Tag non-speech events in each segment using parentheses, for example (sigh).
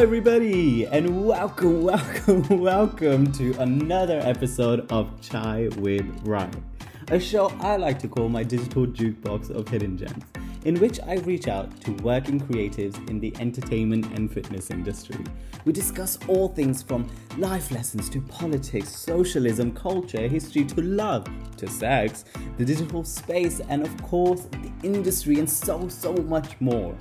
everybody, and welcome, (laughs) welcome, welcome to another episode of Chai with Rai, a show I like to call my digital jukebox of hidden gems, in which I reach out to working creatives in the entertainment and fitness industry. We discuss all things from life lessons to politics, socialism, culture, history to love, to sex, the digital space, and of course, the industry, and so, so much more.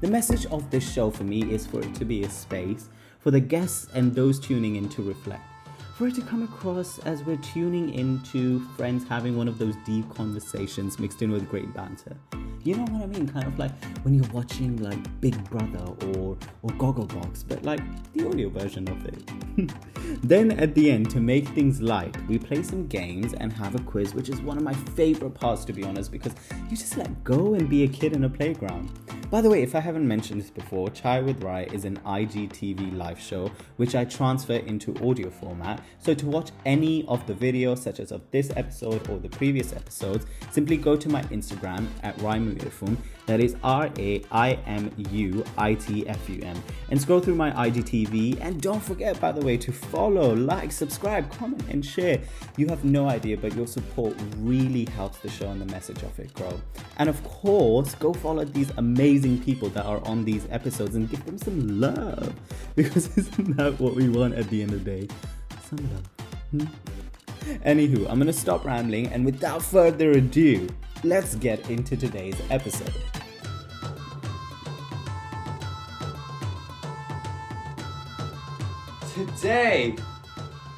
The message of this show for me is for it to be a space for the guests and those tuning in to reflect. For it to come across as we're tuning into friends having one of those deep conversations mixed in with great banter. You know what I mean? Kind of like when you're watching like Big Brother or or Gogglebox, but like the audio version of it. (laughs) then at the end, to make things light, we play some games and have a quiz, which is one of my favorite parts to be honest, because you just let go and be a kid in a playground. By the way, if I haven't mentioned this before, Chai with Rai is an IGTV live show which I transfer into audio format. So to watch any of the videos, such as of this episode or the previous episodes, simply go to my Instagram at Raimuitfum. That is R A I M U I T F U M. And scroll through my IGTV. And don't forget, by the way, to follow, like, subscribe, comment, and share. You have no idea, but your support really helps the show and the message of it grow. And of course, go follow these amazing people that are on these episodes and give them some love. (laughs) Because isn't that what we want at the end of the day? Love. Hmm? Anywho, I'm gonna stop rambling and without further ado, let's get into today's episode. Today,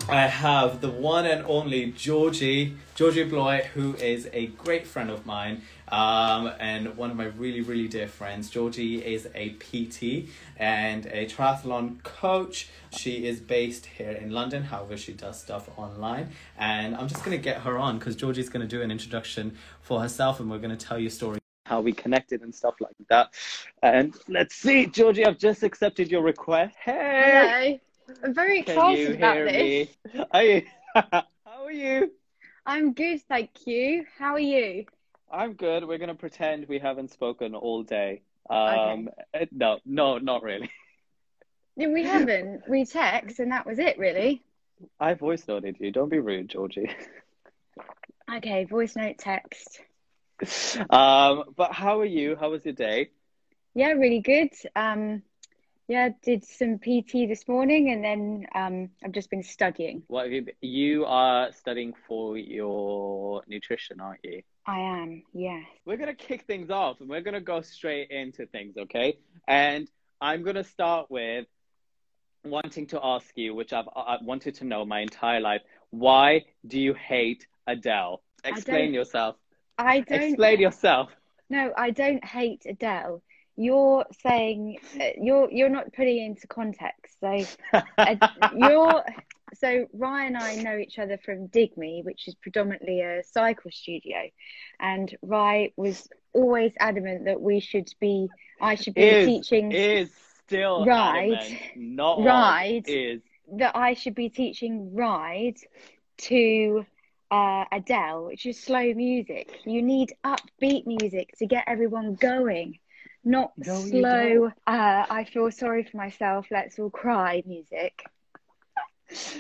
I have the one and only Georgie, Georgie Bloy, who is a great friend of mine um, and one of my really, really dear friends. Georgie is a PT and a triathlon coach. She is based here in London, however, she does stuff online. And I'm just going to get her on because Georgie's going to do an introduction for herself and we're going to tell you a story. How we connected and stuff like that. And let's see, Georgie, I've just accepted your request. Hey! Hello. I'm very Can excited you about hear this. me? Are you? (laughs) How are you? I'm good, thank you. How are you? I'm good. We're gonna pretend we haven't spoken all day. Um, uh, no, no, not really. (laughs) No, we haven't. We text, and that was it, really. I voice noted you. Don't be rude, Georgie. Okay, voice note, text. (laughs) Um, but how are you? How was your day? Yeah, really good. Um, yeah, did some PT this morning, and then um, I've just been studying. What have you? been- You are studying for your nutrition, aren't you? I am, yes. We're gonna kick things off, and we're gonna go straight into things, okay? And I'm gonna start with wanting to ask you, which I've, I've wanted to know my entire life. Why do you hate Adele? Explain don't- yourself. I don't. Explain yourself. No, I don't hate Adele. You're saying uh, you're you're not putting it into context. So (laughs) you're so Rai and I know each other from Digme, which is predominantly a cycle studio, and Rai was always adamant that we should be I should be Is teaching is still Right. adamant, not ride is that I should be teaching Ride to uh, Adele, which is slow music. You need upbeat music to get everyone going, not No, slow. Uh, I feel sorry for myself. Let's all cry music.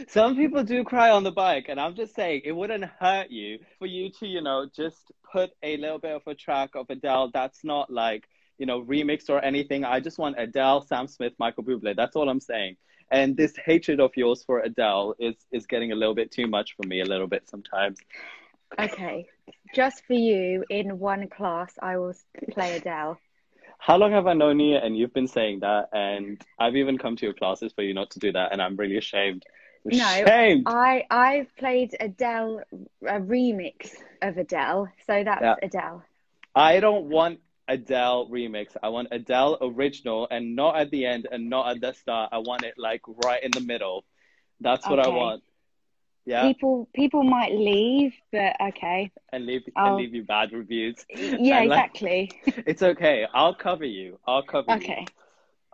Some people do cry on the bike, and I'm just saying it wouldn't hurt you for you to, you know, just put a little bit of a track of Adele that's not like, you know, remixed or anything. I just want Adele, Sam Smith, Michael Bublé. That's all I'm saying. And this hatred of yours for Adele is is getting a little bit too much for me, a little bit sometimes. Okay, just for you, in one class, I will play Adele. How long have I known you? And you've been saying that, and I've even come to your classes for you not to do that, and I'm really ashamed. No, Ashamed. I I've played Adele a remix of Adele, so that's Yeah. Adele. I don't want Adele remix. I want Adele original and not at the end and not at the start. I want it like right in the middle. That's what I want. Yeah, People people might leave, but okay. and leave and I'll- leave you bad reviews. (laughs) Yeah, And, like, exactly. (laughs) It's okay. I'll cover you. I'll cover you. Okay.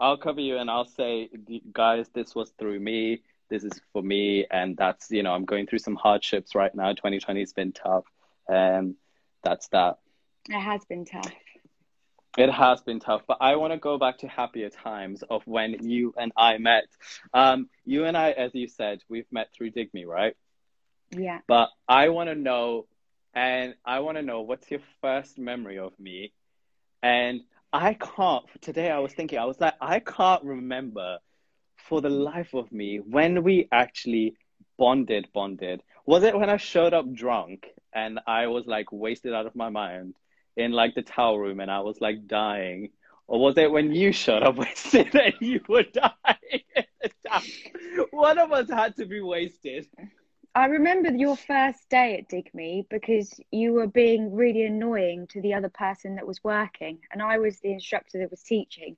I'll cover you and I'll say, guys, this was through me. This is for me, and that's you know I'm going through some hardships right now. 2020 has been tough, and that's that. It has been tough. It has been tough, but I want to go back to happier times of when you and I met. Um, you and I, as you said, we've met through Digme, right? Yeah. But I want to know, and I want to know what's your first memory of me? And I can't, today I was thinking, I was like, I can't remember for the life of me when we actually bonded, bonded. Was it when I showed up drunk and I was like wasted out of my mind? in like the towel room and I was like dying? Or was it when you showed up (laughs) wasted and you were dying? One of us had to be wasted. I remember your first day at Digme because you were being really annoying to the other person that was working, and I was the instructor that was teaching,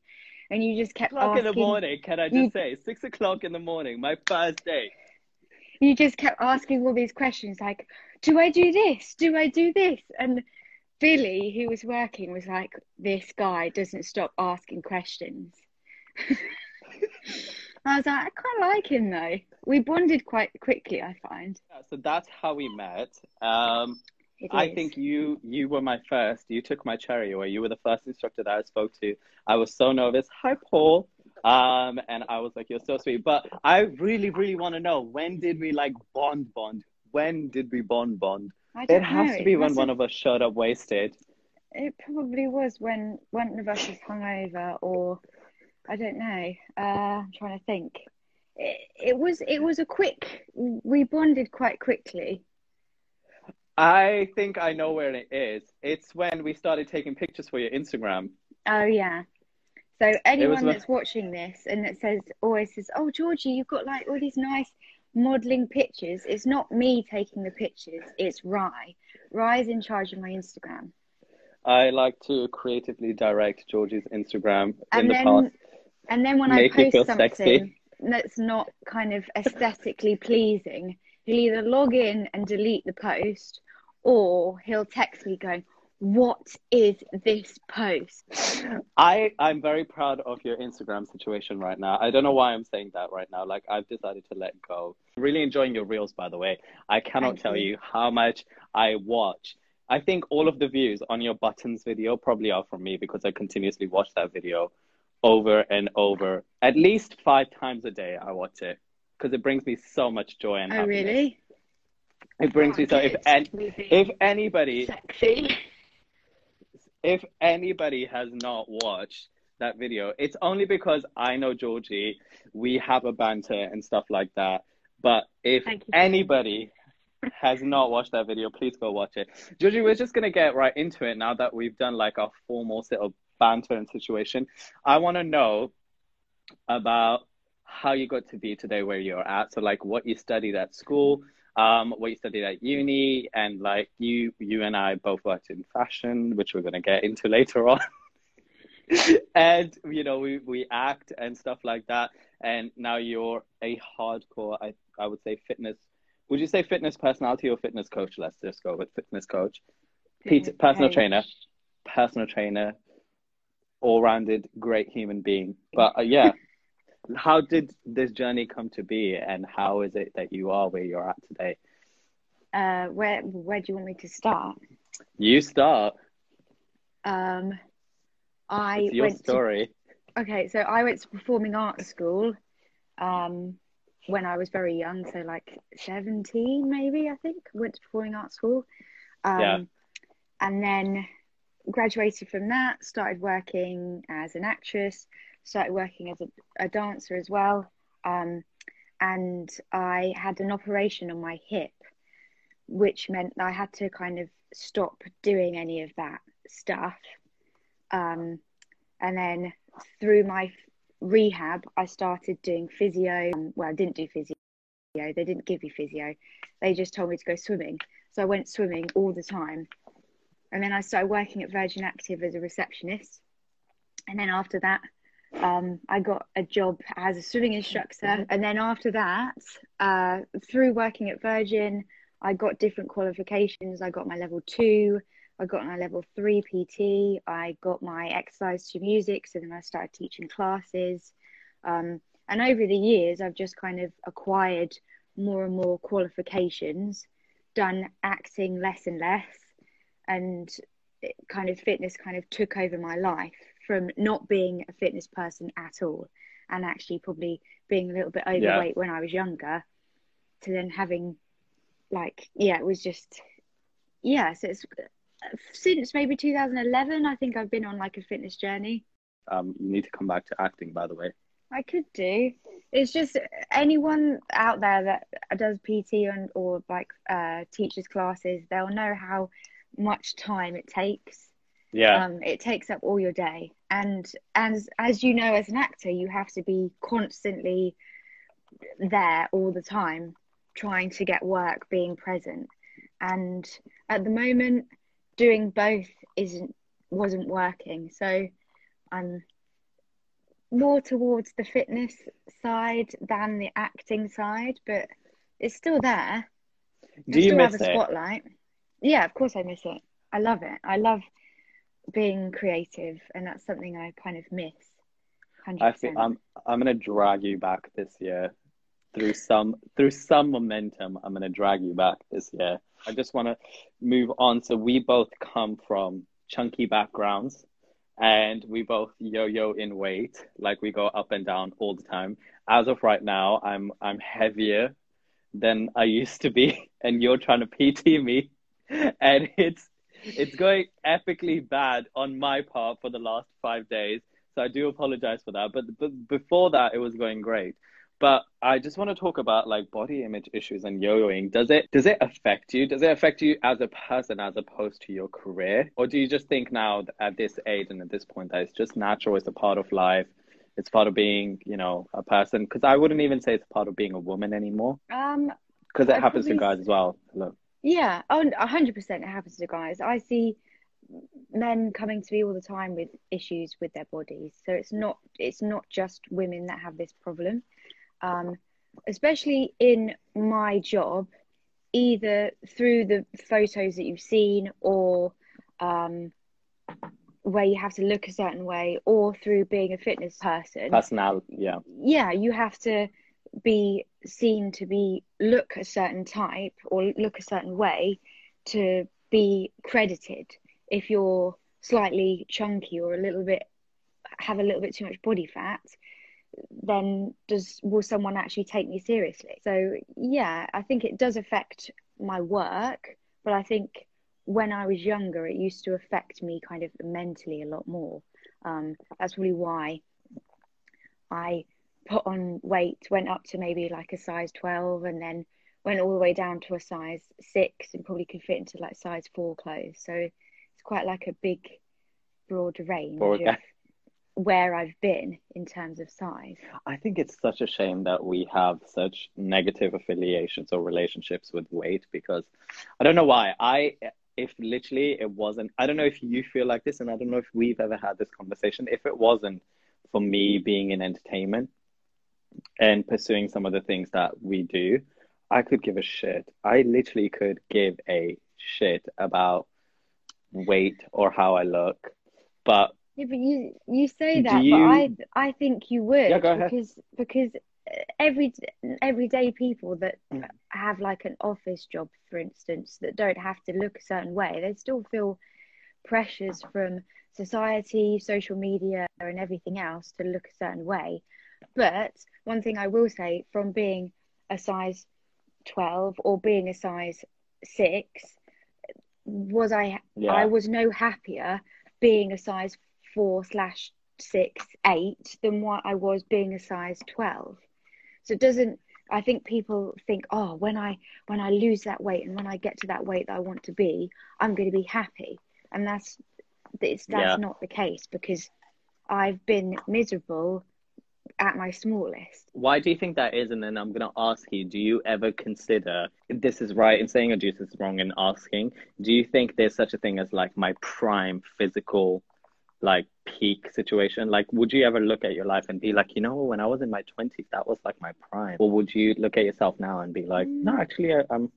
and you just kept o'clock asking, in the morning. Can I just you, say six o'clock in the morning, my first day? You just kept asking all these questions like, "Do I do this? Do I do this?" and Billy, who was working, was like, "This guy doesn't stop asking questions." (laughs) I was like, I quite like him though. We bonded quite quickly, I find. Yeah, so that's how we met. Um, I think you you were my first. You took my cherry away. You were the first instructor that I spoke to. I was so nervous. Hi, Paul. Um, and I was like, you're so sweet. But I really, really want to know when did we like bond, bond? When did we bond, bond? It has know. to be it when one of us showed up wasted. It probably was when one of us was hungover, or I don't know. Uh, I'm trying to think. It, it was it was a quick. We bonded quite quickly. I think I know where it is. It's when we started taking pictures for your Instagram. Oh yeah. So anyone that's watching this and that says always says, "Oh Georgie, you've got like all these nice modeling pictures. It's not me taking the pictures, it's Rai. Rai's in charge of my Instagram. I like to creatively direct Georgie's Instagram and in then, the past. And then when I post something sexy. that's not kind of aesthetically pleasing, he'll either log in and delete the post or he'll text me going, what is this post? I I'm very proud of your Instagram situation right now. I don't know why I'm saying that right now. Like I've decided to let go. Really enjoying your reels, by the way. I cannot Thank tell you. you how much I watch. I think all of the views on your buttons video probably are from me because I continuously watch that video over and over. At least five times a day I watch it because it brings me so much joy and oh, happiness. really? It brings me so if and if anybody sexy if anybody has not watched that video, it's only because I know Georgie, we have a banter and stuff like that. But if anybody has not watched that video, please go watch it. Georgie, we're just gonna get right into it now that we've done like our formal sort of banter and situation. I want to know about how you got to be today where you're at. So like what you studied at school, um, what you studied at uni, and like you, you and I both worked in fashion, which we're gonna get into later on. (laughs) and you know, we we act and stuff like that. And now you're a hardcore, I I would say, fitness. Would you say fitness personality or fitness coach? Let's just go with fitness coach. PT, personal trainer, personal trainer, all-rounded, great human being. But uh, yeah how did this journey come to be and how is it that you are where you're at today? Uh where where do you want me to start? You start. Um i it's your story to, okay so i went to performing arts school um when i was very young so like 17 maybe i think went to performing arts school. Um yeah. and then graduated from that started working as an actress started working as a, a dancer as well. Um, and I had an operation on my hip, which meant I had to kind of stop doing any of that stuff. Um, and then through my rehab, I started doing physio. Well, I didn't do physio. They didn't give me physio. They just told me to go swimming. So I went swimming all the time. And then I started working at Virgin Active as a receptionist. And then after that, um, I got a job as a swimming instructor. Mm-hmm. And then after that, uh, through working at Virgin, I got different qualifications. I got my level two, I got my level three PT, I got my exercise to music. So then I started teaching classes. Um, and over the years, I've just kind of acquired more and more qualifications, done acting less and less. And it kind of fitness kind of took over my life from not being a fitness person at all and actually probably being a little bit overweight Yeah. when I was younger to then having like yeah it was just yeah so it's since maybe 2011 I think I've been on like a fitness journey Um, you need to come back to acting, by the way. I could do. It's just anyone out there that does PT and or like uh, teachers classes, they'll know how much time it takes. Yeah. Um, it takes up all your day, and as as you know, as an actor, you have to be constantly there all the time, trying to get work, being present. And at the moment, doing both isn't wasn't working. So I'm more towards the fitness side than the acting side, but it's still there. Do I you miss have a it? spotlight. Yeah, of course I miss it. I love it. I love being creative, and that's something I kind of miss. Hundred I feel percent. I'm I'm gonna drag you back this year through some through some momentum. I'm gonna drag you back this year. I just want to move on. So we both come from chunky backgrounds, and we both yo-yo in weight. Like we go up and down all the time. As of right now, I'm I'm heavier than I used to be, (laughs) and you're trying to PT me, and it's it's going epically bad on my part for the last five days. So I do apologize for that. But, but before that, it was going great. But I just want to talk about like body image issues and yo-yoing. Does it does it affect you? Does it affect you as a person as opposed to your career? Or do you just think now at this age and at this point that it's just natural, it's a part of life, it's part of being, you know, a person? Because I wouldn't even say it's part of being a woman anymore. Um, Because it I'd happens to guys as well. Look. Yeah, oh, a hundred percent. It happens to guys. I see men coming to me all the time with issues with their bodies. So it's not it's not just women that have this problem. Um, especially in my job, either through the photos that you've seen or um, where you have to look a certain way, or through being a fitness person. Personality, yeah. yeah, you have to be seen to be look a certain type or look a certain way to be credited. If you're slightly chunky or a little bit have a little bit too much body fat, then does will someone actually take me seriously? So yeah, I think it does affect my work, but I think when I was younger, it used to affect me kind of mentally a lot more. Um, that's really why I put on weight, went up to maybe like a size 12, and then went all the way down to a size six and probably could fit into like size four clothes. So it's quite like a big, broad range Broad- of where I've been in terms of size. I think it's such a shame that we have such negative affiliations or relationships with weight because I don't know why. I if literally it wasn't I don't know if you feel like this and I don't know if we've ever had this conversation. If it wasn't for me being in entertainment and pursuing some of the things that we do, I could give a shit. I literally could give a shit about weight or how I look. But Yeah, but you you say that, but I I think you would Yeah, go ahead. because because every everyday people that Mm. have like an office job, for instance, that don't have to look a certain way, they still feel pressures from society, social media, and everything else to look a certain way. But one thing I will say, from being a size twelve or being a size six, was I yeah. I was no happier being a size four slash six eight than what I was being a size twelve. So it doesn't. I think people think, oh, when I when I lose that weight and when I get to that weight that I want to be, I'm going to be happy, and that's it's that's Yeah. not the case because I've been miserable at my smallest. Why do you think that is? And then I'm going to ask you, do you ever consider if this is right in saying or do you think wrong in asking? Do you think there's such a thing as like my prime physical, like peak situation? Like, would you ever look at your life and be like, you know, when I was in my 20s, that was like my prime? Or would you look at yourself now and be like, no, mm. actually, I, I'm,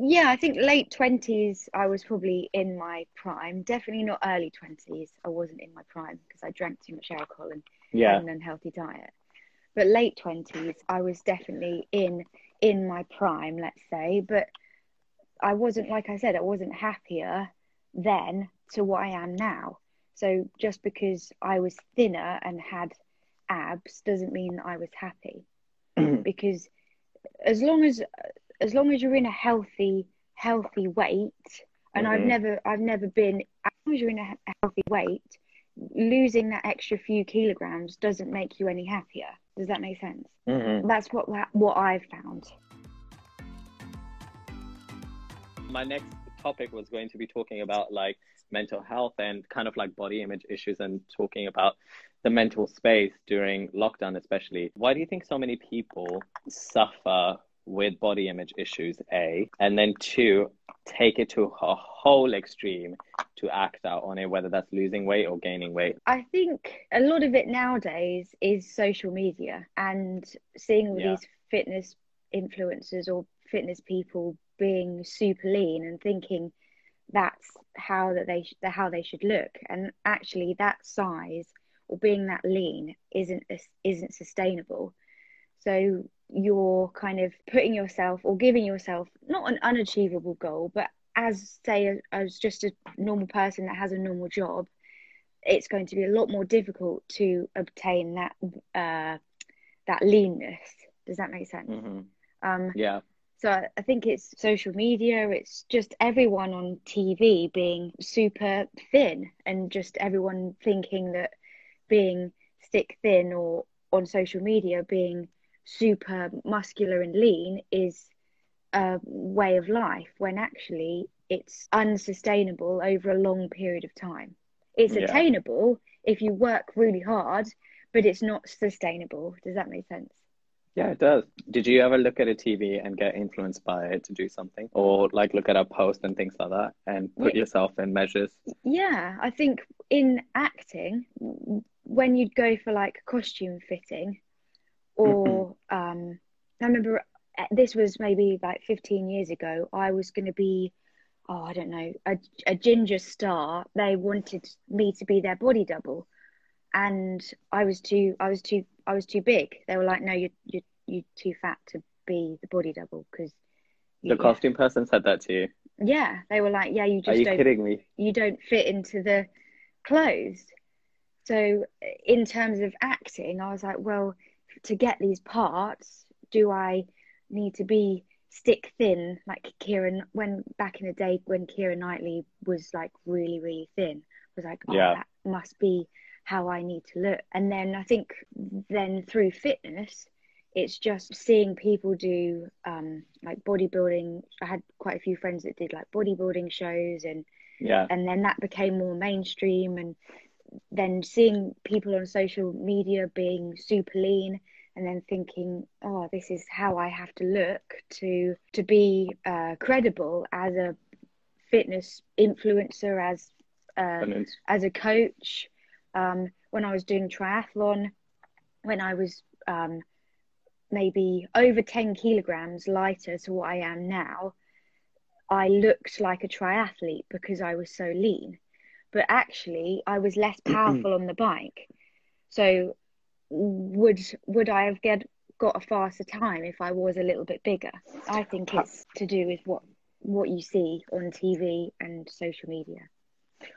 Yeah, I think late twenties I was probably in my prime. Definitely not early twenties. I wasn't in my prime because I drank too much alcohol and yeah, had an unhealthy diet. But late twenties, I was definitely in in my prime, let's say. But I wasn't, like I said, I wasn't happier then to what I am now. So just because I was thinner and had abs doesn't mean I was happy. because as long as as long as you're in a healthy healthy weight, and I've Mhm. never I've never been as long as you're in a he- healthy weight, losing that extra few kilograms doesn't make you any happier. Does that make sense? Mhm. That's what what I've found. My next topic was going to be talking about like mental health and kind of like body image issues and talking about the mental space during lockdown, especially. Why do you think so many people suffer with body image issues? A, and then two, take it to a whole extreme to act out on it, whether that's losing weight or gaining weight. I think a lot of it nowadays is social media and seeing all Yeah. these fitness influencers or fitness people being super lean and thinking that's how that they sh- how they should look and actually that size or being that lean isn't isn't sustainable so you're kind of putting yourself or giving yourself not an unachievable goal but as say as just a normal person that has a normal job it's going to be a lot more difficult to obtain that uh, that leanness. Does that make sense? hmm Um, Yeah. so I think it's social media. It's just everyone on TV being super thin, and just everyone thinking that being stick thin or on social media being super muscular and lean is a way of life when actually it's unsustainable over a long period of time. It's Yeah. attainable if you work really hard, but it's not sustainable. Does that make sense? Yeah, it does. Did you ever look at a TV and get influenced by it to do something? Or like look at a post and things like that and put Yeah. yourself in measures? Yeah, I think in acting, when you'd go for like costume fitting, or um, I remember uh, this was maybe like 15 years ago, I was going to be, oh, I don't know, a, a ginger star. They wanted me to be their body double, and I was too, I was too, I was too big. They were like, no, you're you're you're too fat to be the body double because. The costume person said that to you. Yeah, they were like, yeah, you just Are you don't kidding me? you don't fit into the clothes. So, in terms of acting, I was like, well, to get these parts, do I need to be stick thin like Keira when back in the day when Keira Knightley was like really, really thin? I was like, oh, Yeah. that must be how I need to look. And then I think then through fitness, it's just seeing people do um, like bodybuilding. I had quite a few friends that did like bodybuilding shows and Yeah. and then that became more mainstream and then seeing people on social media being super lean and then thinking oh this is how i have to look to to be uh, credible as a fitness influencer as uh, as a coach. Um, when i was doing triathlon when i was um, maybe over 10 kilograms lighter to what i am now I looked like a triathlete because I was so lean, but actually I was less (clears throat) powerful on the bike. So would would I have get got a faster time if I was a little bit bigger? I think it's to do with what what you see on TV and social media.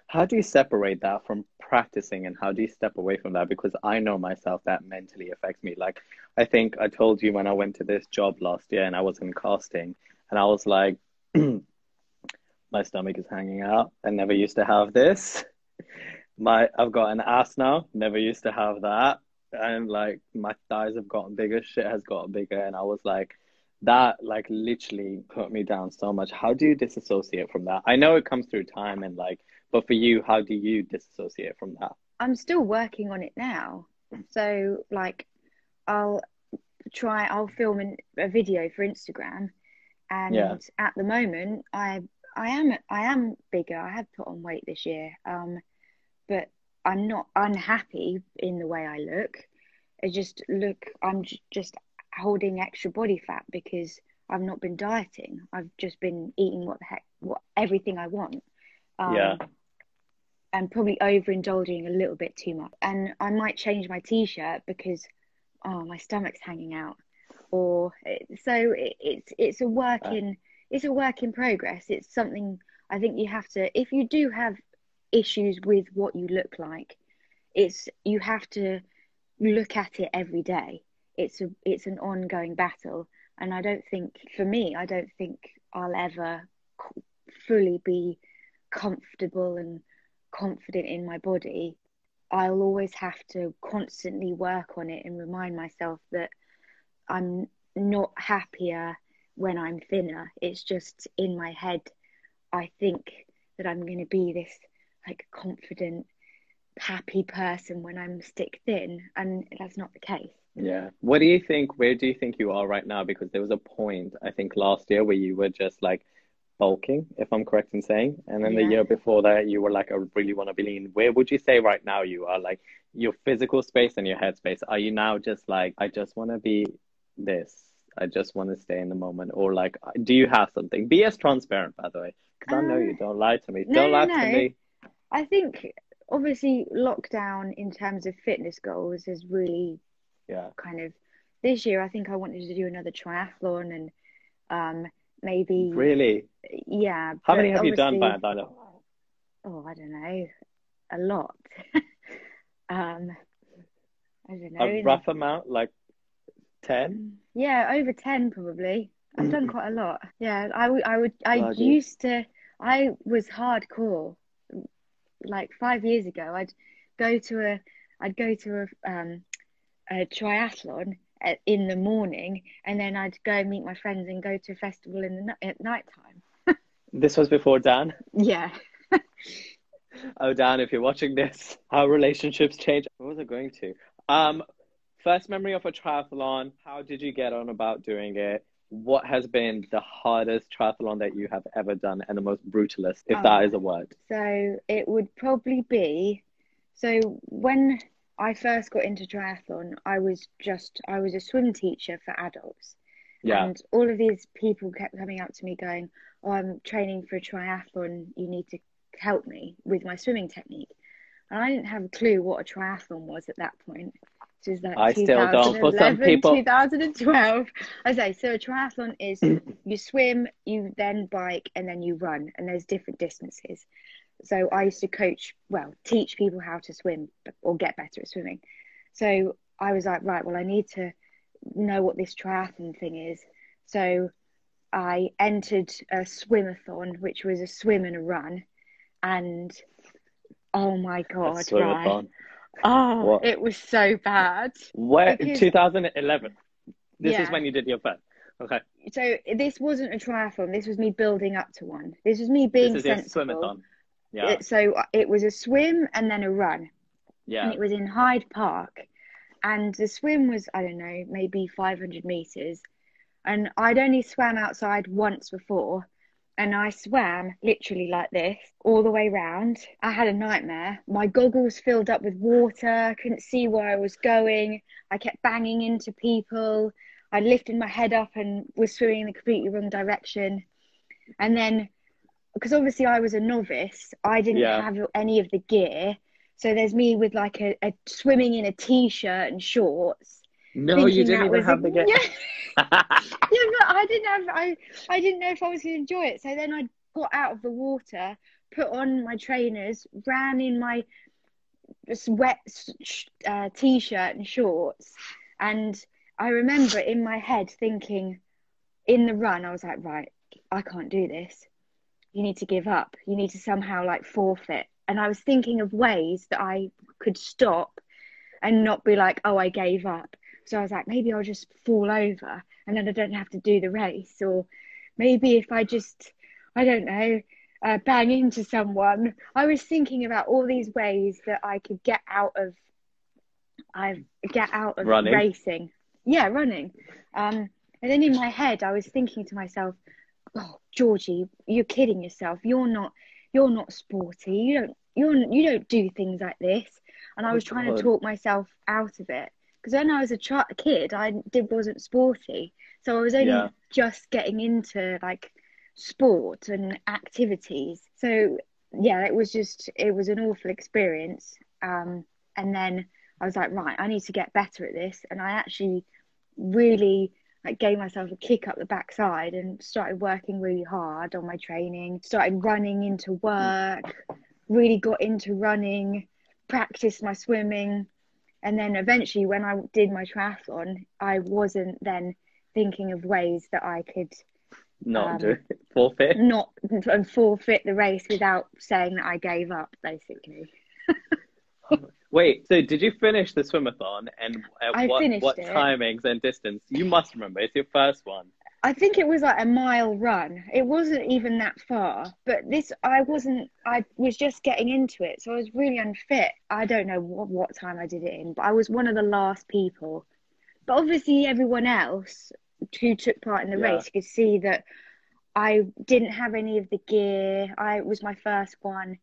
how do you separate that from practicing and how do you step away from that? Because I know myself that mentally affects me. Like, I think I told you when I went to this job last year and I was in casting and I was like, (clears throat) my stomach is hanging out. I never used to have this. My I've got an ass now. Never used to have that. And like my thighs have gotten bigger. Shit has gotten bigger. And I was like, that like literally put me down so much. How do you disassociate from that? I know it comes through time and like, but for you, how do you disassociate from that? I'm still working on it now. So like I'll try I'll film an, a video for Instagram and Yeah. at the moment I I am I am bigger. I have put on weight this year. Um but I'm not unhappy in the way I look. I just look I'm j- just holding extra body fat because I've not been dieting. I've just been eating what the heck what everything I want. Um, Yeah. and probably overindulging a little bit too much. And I might change my t-shirt because oh my stomach's hanging out, or so it, it's it's a work in it's a work in progress. It's something I think you have to if you do have issues with what you look like. It's you have to look at it every day. It's a it's an ongoing battle, and I don't think for me, I don't think I'll ever fully be comfortable and confident in my body. I'll always have to constantly work on it and remind myself that I'm not happier when I'm thinner. It's just in my head. I think that I'm going to be this like confident, happy person when I'm stick thin, and that's not the case. Yeah. What do you think? Where do you think you are right now? Because there was a point, I think, last year where you were just like bulking, if I'm correct in saying. And then yeah. the year before that, you were like, I really want to be lean. Where would you say right now you are? Like your physical space and your head space. Are you now just like, I just want to be this? I just want to stay in the moment. Or like, do you have something? Be as transparent, by the way, because uh, I know you. Uh, don't lie to me. No, don't lie no, to me. I think obviously lockdown in terms of fitness goals is really yeah kind of this year i think i wanted to do another triathlon and um maybe really yeah how many have you done by oh i don't know a lot (laughs) um i don't know a rough amount like 10 yeah over 10 probably i've done quite a lot yeah i would i would i used to i was hardcore like five years ago i'd go to a i'd go to a um a triathlon in the morning, and then I'd go meet my friends and go to a festival in the at night time. (laughs) this was before Dan. Yeah. (laughs) oh, Dan, if you're watching this, how relationships change. What was I going to? Um, first memory of a triathlon. How did you get on about doing it? What has been the hardest triathlon that you have ever done and the most brutalist, if that is a um, word? So it would probably be. So when I first got into triathlon, I was just I was a swim teacher for adults. Yeah. And all of these people kept coming up to me going, "Oh, I'm training for a triathlon. You need to help me with my swimming technique." And I didn't have a clue what a triathlon was at that point. Is like I still don't. For some people, 2012. I say so. A triathlon is mm. you swim, you then bike, and then you run, and there's different distances. So I used to coach, well, teach people how to swim or get better at swimming. So I was like, right, well, I need to know what this triathlon thing is. So I entered a swimathon, which was a swim and a run. And oh my God, right. Oh, what? it was so bad. Where, because, 2011. This yeah. is when you did your first. Okay. So this wasn't a triathlon. This was me building up to one. This was me being this is sensible. swimathon. Yeah. It, so it was a swim and then a run. Yeah. And it was in Hyde Park. And the swim was, I don't know, maybe 500 meters. And I'd only swam outside once before. And I swam literally like this all the way round. I had a nightmare. My goggles filled up with water. Couldn't see where I was going. I kept banging into people. I lifted my head up and was swimming in the completely wrong direction. And then because obviously I was a novice, I didn't yeah. have any of the gear. So there's me with like a, a swimming in a t-shirt and shorts. No, you didn't even have a, the (laughs) gear. (laughs) Yeah. yeah, but I didn't have. I I didn't know if I was going to enjoy it. So then I got out of the water, put on my trainers, ran in my wet uh, t-shirt and shorts, and I remember in my head thinking, in the run, I was like, right, I can't do this you need to give up. You need to somehow like forfeit. And I was thinking of ways that I could stop and not be like, oh, I gave up. So I was like, maybe I'll just fall over and then I don't have to do the race. Or maybe if I just, I don't know, uh, bang into someone. I was thinking about all these ways that I could get out of, I get out of running. racing. Yeah, running. Um, and then in my head, I was thinking to myself, oh georgie you're kidding yourself you're not you're not sporty you don't you're you don't do things like this and i was trying God. to talk myself out of it because when i was a ch- kid i did wasn't sporty. So i was only yeah. just getting into like sport and activities. So yeah it was just it was an awful experience. Um and then i was like right i need to get better at this. And i actually really like gave myself a kick up the backside and started working really hard on my training started running into work really got into running, practiced my swimming, and then eventually when I did my triathlon, I wasn't then thinking of ways that I could Not Um, do it. Forfeit. not and forfeit the race without saying that I gave up, basically. (laughs) Wait, so did you finish the swimathon and at I what, what timings and distance? You must remember. It's your first one. I think it was like a mile run. It wasn't even that far, but this I wasn't. I was just getting into it, so I was really unfit. I don't know what, what time I did it in, but I was one of the last people. But obviously, everyone else who took part in the Yeah. race could see that I didn't have any of the gear. I was my first one.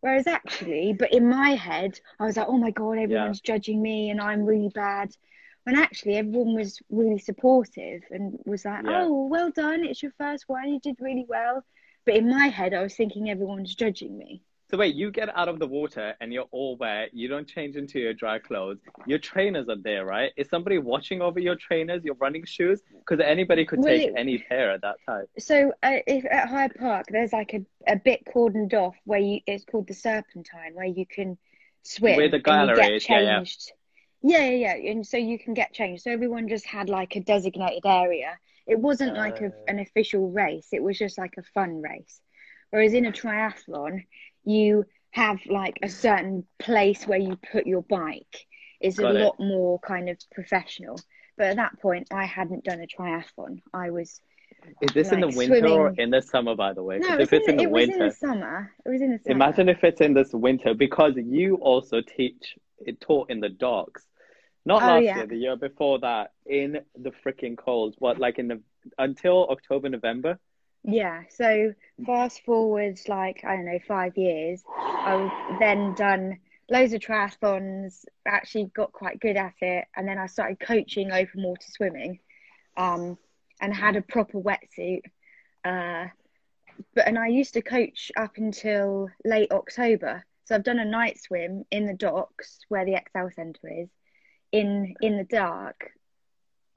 Whereas actually, but in my head, I was like, oh my God, everyone's judging me and I'm really bad. When actually, everyone was really supportive and was like, Yeah. oh, well done, it's your first one, you did really well. But in my head, I was thinking everyone's judging me. So wait, you get out of the water and you're all wet. You don't change into your dry clothes. Your trainers are there, right? Is somebody watching over your trainers, your running shoes? Because anybody could Well, take it- any pair at that time. So uh, if at Hyde Park, there's like a, a bit cordoned off where you it's called the Serpentine, where you can swim Where the and gallery is, yeah, yeah. Yeah, yeah, yeah. And so you can get changed. So everyone just had like a designated area. It wasn't like a, Uh. an official race. It was just like a fun race. Whereas in a triathlon, you have like a certain place where you put your bike. It's a it. lot more kind of professional. But at that point, I hadn't done a triathlon. I was Is this in the Like winter or in the summer, by the way? no, it if it's in in the, the it was in winter, the summer. It was in the summer. imagine if it's in this winter because you also teach it taught in the docks. Not Oh, last yeah. year, the year before that, in the freaking cold. What, like in the until October, November? Yeah. So fast forwards, like I don't know, five years. I've then done loads of triathlons. Actually, got quite good at it, and then I started coaching open water swimming, um, and had a proper wetsuit. Uh, but and I used to coach up until late October. So I've done a night swim in the docks where the ExCeL Centre is, in in the dark,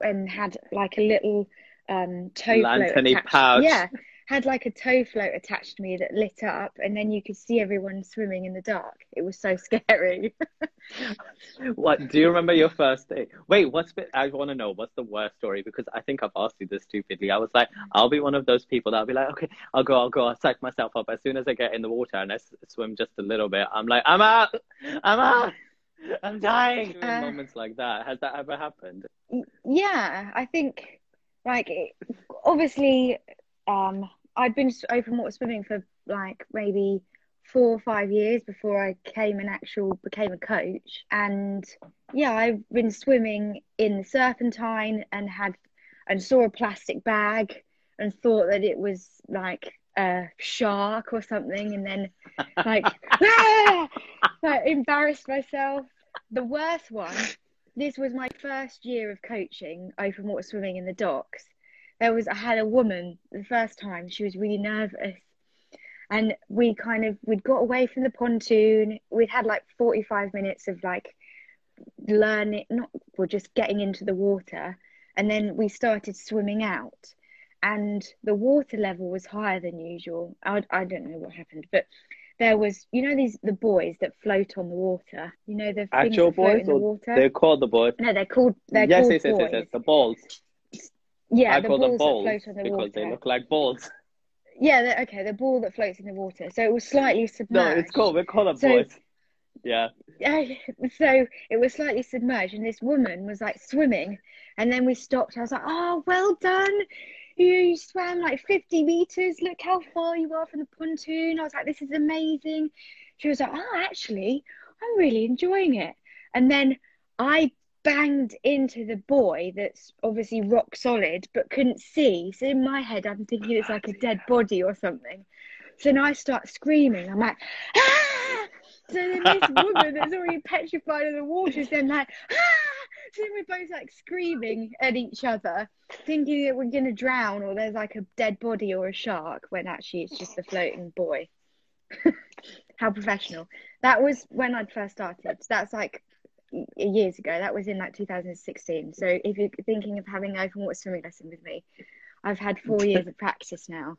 and had like a little um tow float Lantern-y pouch. Yeah, had like a tow float attached to me that lit up, and then you could see everyone swimming in the dark. It was so (laughs) scary. What do you remember your first day? Wait, what's been, I want to know what's the worst story because I think I've asked you this stupidly. I was like, I'll be one of those people that'll be like, okay, I'll go, I'll go, I'll psych myself up. As soon as I get in the water and I s- swim just a little bit, I'm like, I'm out, I'm out, I'm dying. Uh, moments like that. Has that ever happened? yeah, I think like it, obviously um I'd been open water swimming for like maybe four or five years before I came an actual became a coach and yeah I've been swimming in the serpentine and had and saw a plastic bag and thought that it was like a shark or something and then like (laughs) (laughs) ah! like embarrassed myself the worst one this was my first year of coaching open water swimming in the docks. There was I had a woman the first time. She was really nervous, and we kind of we'd got away from the pontoon. We'd had like forty five minutes of like learning, not well, just getting into the water, and then we started swimming out, and the water level was higher than usual. I I don't know what happened, but. There was, you know, these the buoys that float on the water. You know, the Actual buoys in the water. They're called the buoys. No, they're called they're yes, called yes, yes, buoys. yes, yes, the balls. Yeah, I the call balls them balls that float on the because water. they look like balls. Yeah, okay, the ball that floats in the water. So it was slightly submerged. No, it's called. We call them So- buoys. Yeah. (laughs) so it was slightly submerged, and this woman was like swimming, and then we stopped. I was like, "Oh, well done! You, you swam like 50 meters. Look how far you are from the pontoon." I was like, "This is amazing." She was like, "Oh, actually, I'm really enjoying it." And then I banged into the buoy that's obviously rock solid but couldn't see. So in my head, I'm thinking it's like a dead body or something. So then I start screaming. I'm like, ah! So then this woman that's already petrified in the water is then like, ah! So then we're both like screaming at each other, thinking that we're going to drown or there's like a dead body or a shark when actually it's just a floating buoy. (laughs) How professional. That was when I'd first started. That's like years ago. That was in like 2016. So if you're thinking of having open water swimming lesson with me, I've had four (laughs) years of practice now.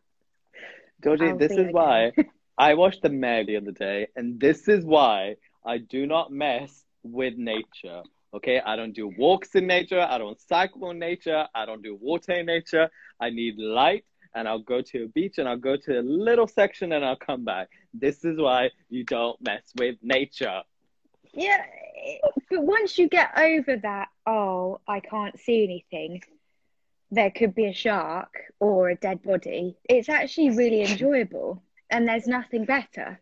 Georgie, I'll this is why (laughs) I watched the Meg the other day, and this is why I do not mess with nature. Okay, I don't do walks in nature. I don't cycle in nature. I don't do water in nature. I need light, and I'll go to a beach and I'll go to a little section and I'll come back. This is why you don't mess with nature. Yeah, but once you get over that, oh, I can't see anything, there could be a shark or a dead body, it's actually really (laughs) enjoyable. And there's nothing better.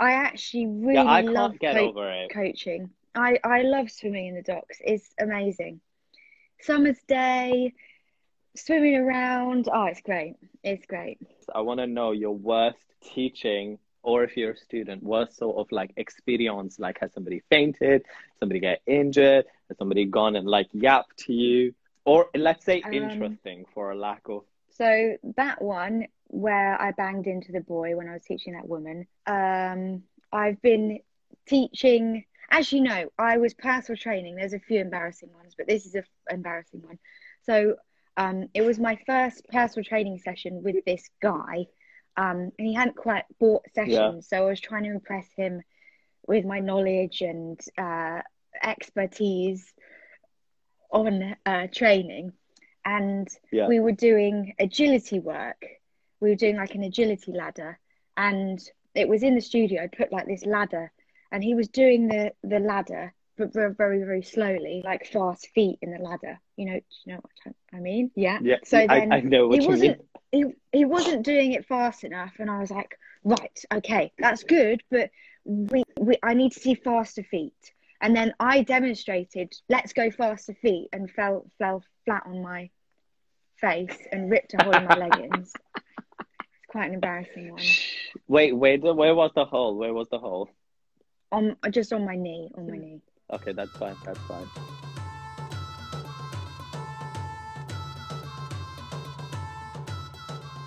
I actually really yeah, I love co- over it. coaching. I, I love swimming in the docks. It's amazing. Summer's day, swimming around. Oh, it's great. It's great. I want to know your worst teaching, or if you're a student, worst sort of like experience. Like, has somebody fainted? Somebody get injured? Has somebody gone and like yapped to you? Or let's say Um, interesting for a lack of. So that one where I banged into the buoy when I was teaching that woman. Um, I've been teaching. As you know, I was personal training. There's a few embarrassing ones, but this is a f- embarrassing one. So um, it was my first personal training session with this guy, um, and he hadn't quite bought sessions, so I was trying to impress him with my knowledge and uh, expertise on uh, training. And Yeah. we were doing agility work. We were doing like an agility ladder, and it was in the studio. I put like this ladder, and he was doing the the ladder, but very very very slowly, like fast feet in the ladder. You know, do you know what I mean? Yeah. Yeah, So then I know what he you wasn't he, he wasn't doing it fast enough and I was like, right, okay, that's good, but we, we I need to see faster feet. And then I demonstrated, let's go faster feet and fell fell flat on my face and ripped a hole in my (laughs) leggings. It's quite an embarrassing one. Wait, wait, where was the hole? Where was the hole? On just on my knee, on my hmm. knee. Okay, that's fine. That's fine.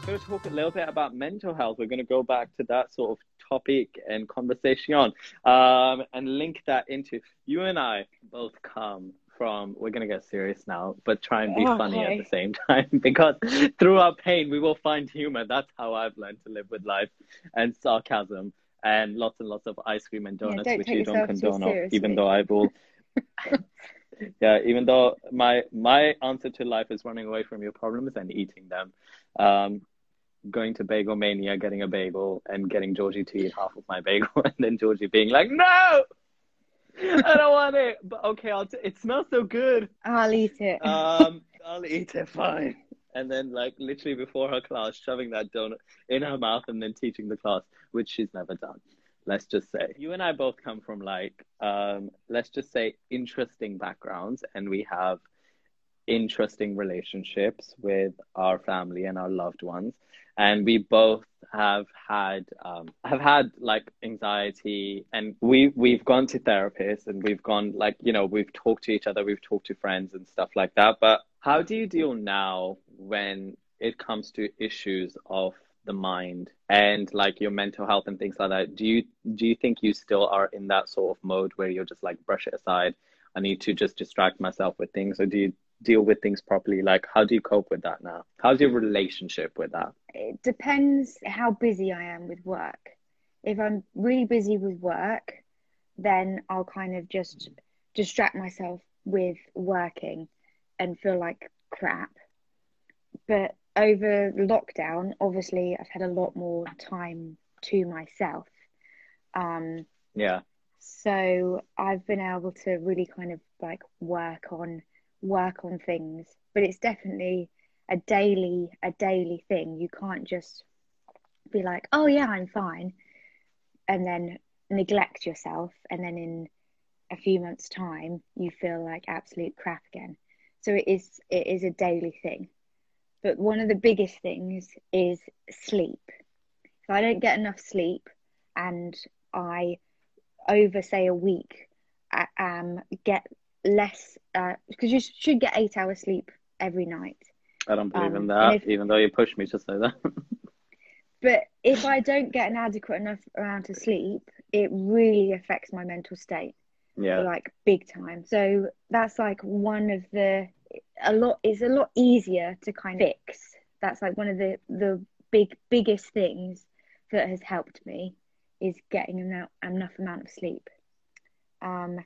We're going to talk a little bit about mental health. We're going to go back to that sort of topic and conversation um, and link that into you and I both come from, we're going to get serious now, but try and be funny at the same (laughs) time because through our pain, we will find humor. That's how I've learned to live with life and sarcasm and lots and lots of ice cream and donuts, don't which you don't condone, of, even though I will. (laughs) yeah, even though my my answer to life is running away from your problems and eating them, um, going to Bagel Mania, getting a bagel, and getting Georgie to eat half of my bagel, (laughs) and then Georgie being like, "No, I don't want it." But okay, I'll. T- it smells so good. I'll eat it. Um, I'll eat it fine. And then, like literally before her class, shoving that donut in her mouth and then teaching the class, which she's never done. Let's just say you and I both come from like, um, let's just say interesting backgrounds, and we have interesting relationships with our family and our loved ones and we both have had um, have had like anxiety and we we've gone to therapists and we've gone like you know we've talked to each other we've talked to friends and stuff like that but how do you deal now when it comes to issues of the mind and like your mental health and things like that? Do you do you think you still are in that sort of mode where you're just like brush it aside? I need to just distract myself with things or do you deal with things properly? Like how do you cope with that now? How's your relationship with that? It depends how busy I am with work. If I'm really busy with work, then I'll kind of just distract myself with working and feel like crap. But over lockdown, obviously, I've had a lot more time to myself. Um, yeah so I've been able to really kind of like work on work on things, but it's definitely a daily a daily thing. You can't just be like, "Oh yeah, I'm fine," and then neglect yourself, and then in a few months' time, you feel like absolute crap again. So it is it is a daily thing. But one of the biggest things is sleep. If I don't get enough sleep and I over say a week uh, um get less uh, because you should get eight hours sleep every night i don't believe Um, in that if- even though you push me to say that (laughs) but if i don't get an adequate enough amount of sleep it really affects my mental state yeah like big time so that's like one of the a lot is a lot easier to kind of fix that's like one of the the big biggest things that has helped me is getting enough, enough amount of sleep. Um,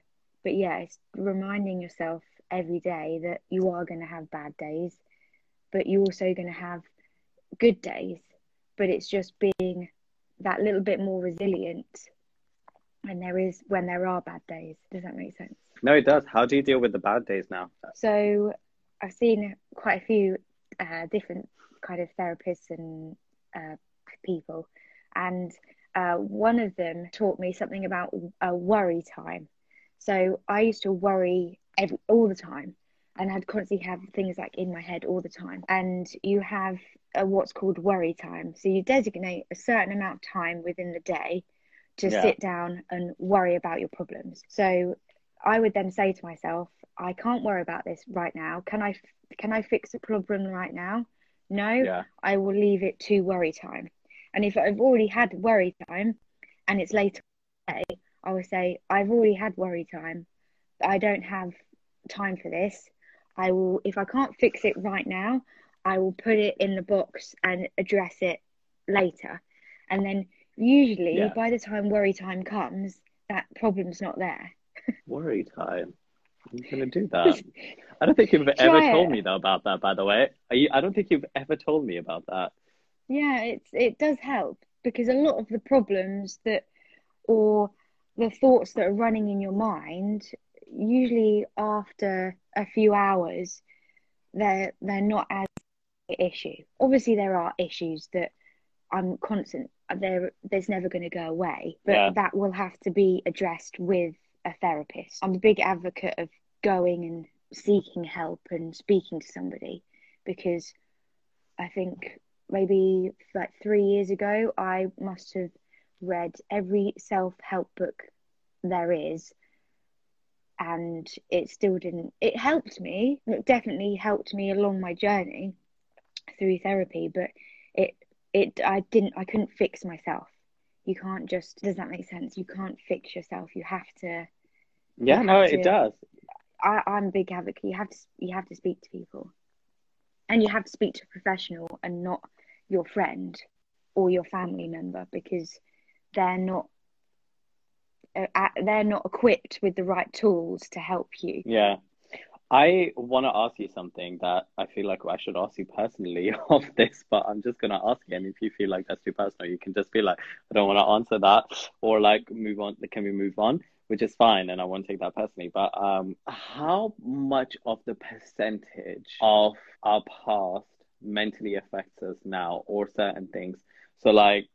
but yeah, it's reminding yourself every day that you are going to have bad days, but you're also going to have good days. But it's just being that little bit more resilient when there is when there are bad days. Does that make sense? No, it does. How do you deal with the bad days now? So I've seen quite a few uh, different kind of therapists and uh, people, and uh, one of them taught me something about a worry time. So I used to worry every, all the time and I'd constantly have things like in my head all the time. And you have a, what's called worry time. So you designate a certain amount of time within the day to Yeah. sit down and worry about your problems. So I would then say to myself, I can't worry about this right now. Can I can I fix the problem right now? No. Yeah. I will leave it to worry time. And if I've already had worry time and it's later day, I will say, I've already had worry time. I don't have time for this. I will, if I can't fix it right now, I will put it in the box and address it later. And then usually Yeah. by the time worry time comes, that problem's not there. (laughs) Worry time. I'm gonna do that. (laughs) I don't think you've ever Try told it. me though about that, by the way. Are you, I don't think you've ever told me about that. Yeah, it's it does help because a lot of the problems that or the thoughts that are running in your mind, usually after a few hours, they're they're not as an issue. Obviously, there are issues that I'm constant. There, there's never going to go away, but Yeah. that will have to be addressed with a therapist. I'm a big advocate of going and seeking help and speaking to somebody because I think maybe like three years ago, I must have read every self help book there is, and it still didn't. It helped me, it definitely helped me along my journey through therapy, but it, it, I didn't, I couldn't fix myself. You can't just, does that make sense? You can't fix yourself. You have to, Yeah, You no, have it does. I, I'm a big advocate. You have to, you have to speak to people, and you have to speak to a professional and not your friend or your family member because they're not, uh, uh, they're not equipped with the right tools to help you. Yeah. I want to ask you something that I feel like I should ask you personally (laughs) of this, but I'm just gonna ask you, and if you feel like that's too personal, you can just be like, I don't want to answer that, or like move on. Can we move on? Which is fine, and I won't take that personally. But um, how much of the percentage of our past mentally affects us now, or certain things? So like.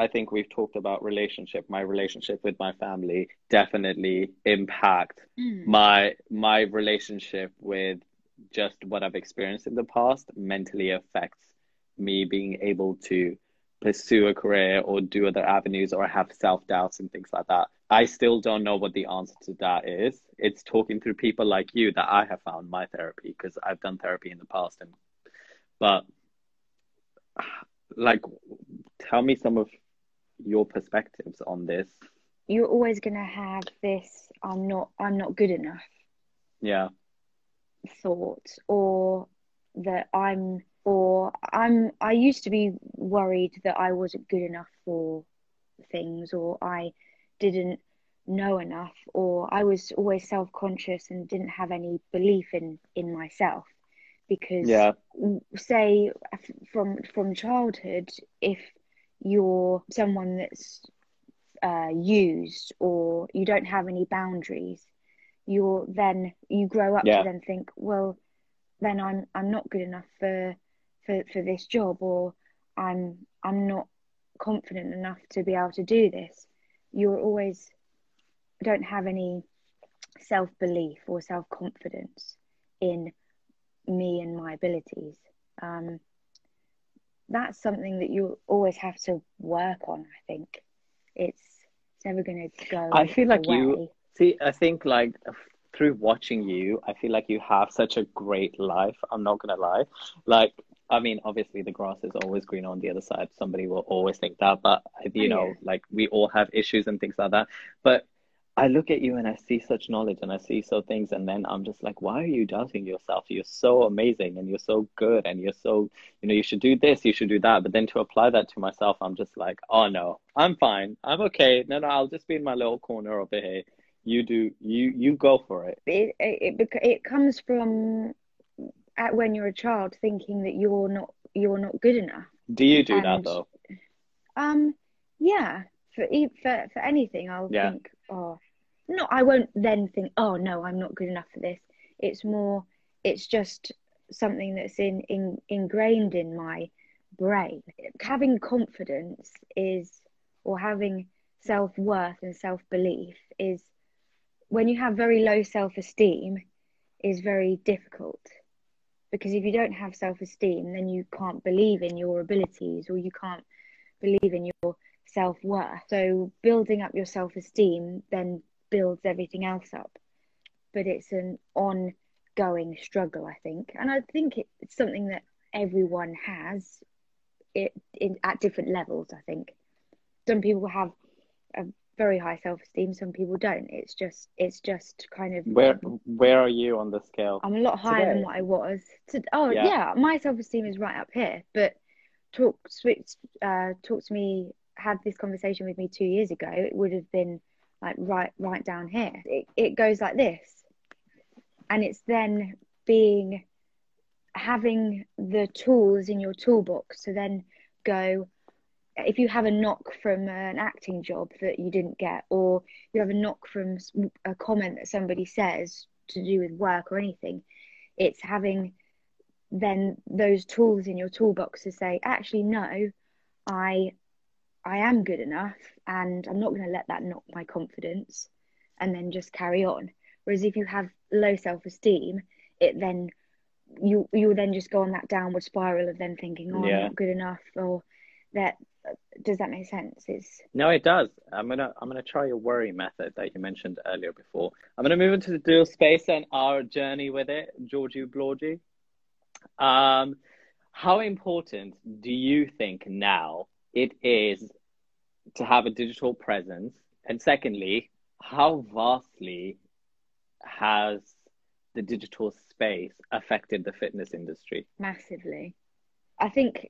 I think we've talked about relationship. My relationship with my family definitely impact mm. my my relationship with just what I've experienced in the past mentally affects me being able to pursue a career or do other avenues or have self doubts and things like that. I still don't know what the answer to that is. It's talking through people like you that I have found my therapy because I've done therapy in the past and but like tell me some of your perspectives on this. You're always going to have this I'm not I'm not good enough Yeah. thought or that I'm or I'm I used to be worried that I wasn't good enough for things or I didn't know enough or I was always self-conscious and didn't have any belief in in myself because Yeah. say from from childhood if you're someone that's uh, used or you don't have any boundaries you're then you grow up Yeah. to then think well then I'm I'm not good enough for for for this job or I'm I'm not confident enough to be able to do this you're always don't have any self belief or self confidence in me and my abilities um that's something that you always have to work on I think it's it's never going to go I feel like away. you see. I think like through watching you, I feel like you have such a great life. I'm not gonna lie. Like, I mean, obviously the grass is always green on the other side. Somebody will always think that, but you Oh, know, yeah. like we all have issues and things like that. But I look at you and I see such knowledge and I see so things, and then I'm just like, why are you doubting yourself? You're so amazing and you're so good and you're so, you know, you should do this, you should do that. But then to apply that to myself, I'm just like, oh no, I'm fine, I'm okay. No, no, I'll just be in my little corner over here. You do, you you go for it. It it it, it comes from at when you're a child thinking that you're not you're not good enough. Do you do And- that though? Um, yeah, for for for anything, I'll Yeah. think, oh, no, I won't then think, oh no, I'm not good enough for this. It's more, it's just something that's in, in ingrained in my brain. Having confidence is, or having self worth and self belief is, when you have very low self esteem, is very difficult. Because if you don't have self esteem, then you can't believe in your abilities or you can't believe in your self worth. So building up your self esteem then builds everything else up. But it's an ongoing struggle, I think, and I think it's something that everyone has. It in at different levels. I think some people have a very high self esteem. Some people don't. It's just it's just kind of Where where are you on the scale? I'm a lot higher Today? than what I was. To, oh Yeah. yeah, my self esteem is right up here. But talk switch, uh, talk to me. Had this conversation with me two years ago. It would have been like right right down here. It it goes like this, and it's then being having the tools in your toolbox to then go. If you have a knock from an acting job that you didn't get, or you have a knock from a comment that somebody says to do with work or anything, it's having then those tools in your toolbox to say, actually, no, I I am good enough and I'm not going to let that knock my confidence and then just carry on. Whereas if you have low self esteem, it then you you'll then just go on that downward spiral of then thinking, oh, Yeah. I'm not good enough, or that does that make sense? It's No, it does. I'm gonna I'm gonna try your worry method that you mentioned earlier before. I'm gonna move into the dual space and our journey with it, Georgie Blorgie. Um, how important do you think now it is to have a digital presence? And secondly, how vastly has the digital space affected the fitness industry? massively. I think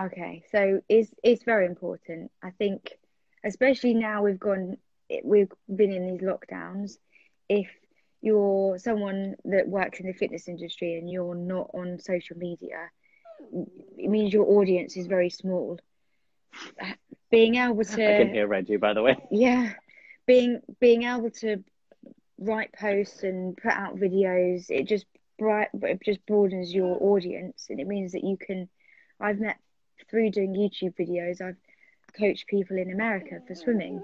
okay, so it's it's very important. I think, especially now we've gone, we've been in these lockdowns. If you're someone that works in the fitness industry and you're not on social media, it means your audience is very small. Being able to. (laughs) I can hear Reggie, by the way. yeah, being being able to write posts and put out videos, it just bright, it just broadens your audience, and it means that you can. I've met through doing YouTube videos. I've coached people in America for swimming.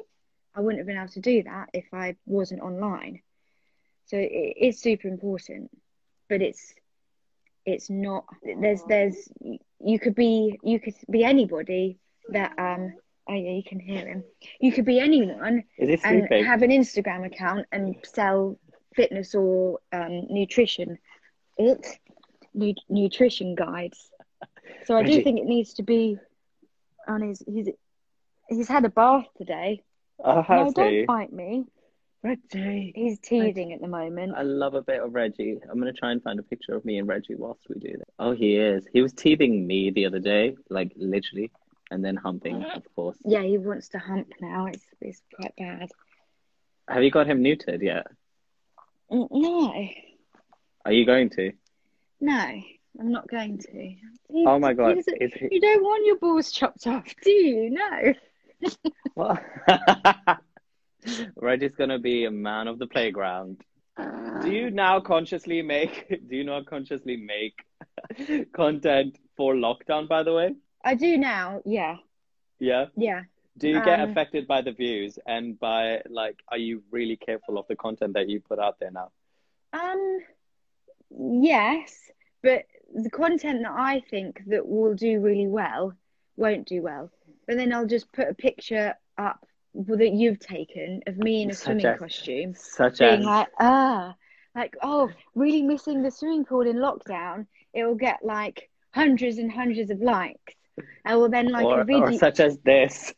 I wouldn't have been able to do that if I wasn't online. So it's super important, but it's it's not. There's there's you could be you could be anybody that um. Oh yeah, you can hear him. You could be anyone and sleeping? have an Instagram account and sell fitness or um, nutrition it nu- nutrition guides. So I do Reggie. think it needs to be on his he's he's had a bath today. Oh, No, don't bite me. Reggie. He's teething at the moment. I love a bit of Reggie. I'm gonna try and find a picture of me and Reggie whilst we do this. Oh, he is. He was teething me the other day, like literally, and then humping, of course. Yeah, he wants to hump now. It's it's quite bad. Have you got him neutered yet? Mm, no, Are you going to? no, I'm not going to. He- Oh my god, he? You don't want your balls chopped off, do you? No. (laughs) What? (laughs) Reggie's gonna be a man of the playground. Do you uh. now consciously make? (laughs) Do you not consciously make content for lockdown? By the way, I do now. Yeah, yeah. yeah. Do you get Um, affected by the views and by like? Are you really careful of the content that you put out there now? Um, yes, but the content that I think that will do really well won't do well. But then I'll just put a picture up that you've taken of me in a Such swimming as- costume, Such being as like, ah, like, oh, really missing the swimming pool in lockdown. It will get like hundreds and hundreds of likes. Will then like or, a video, or such as this.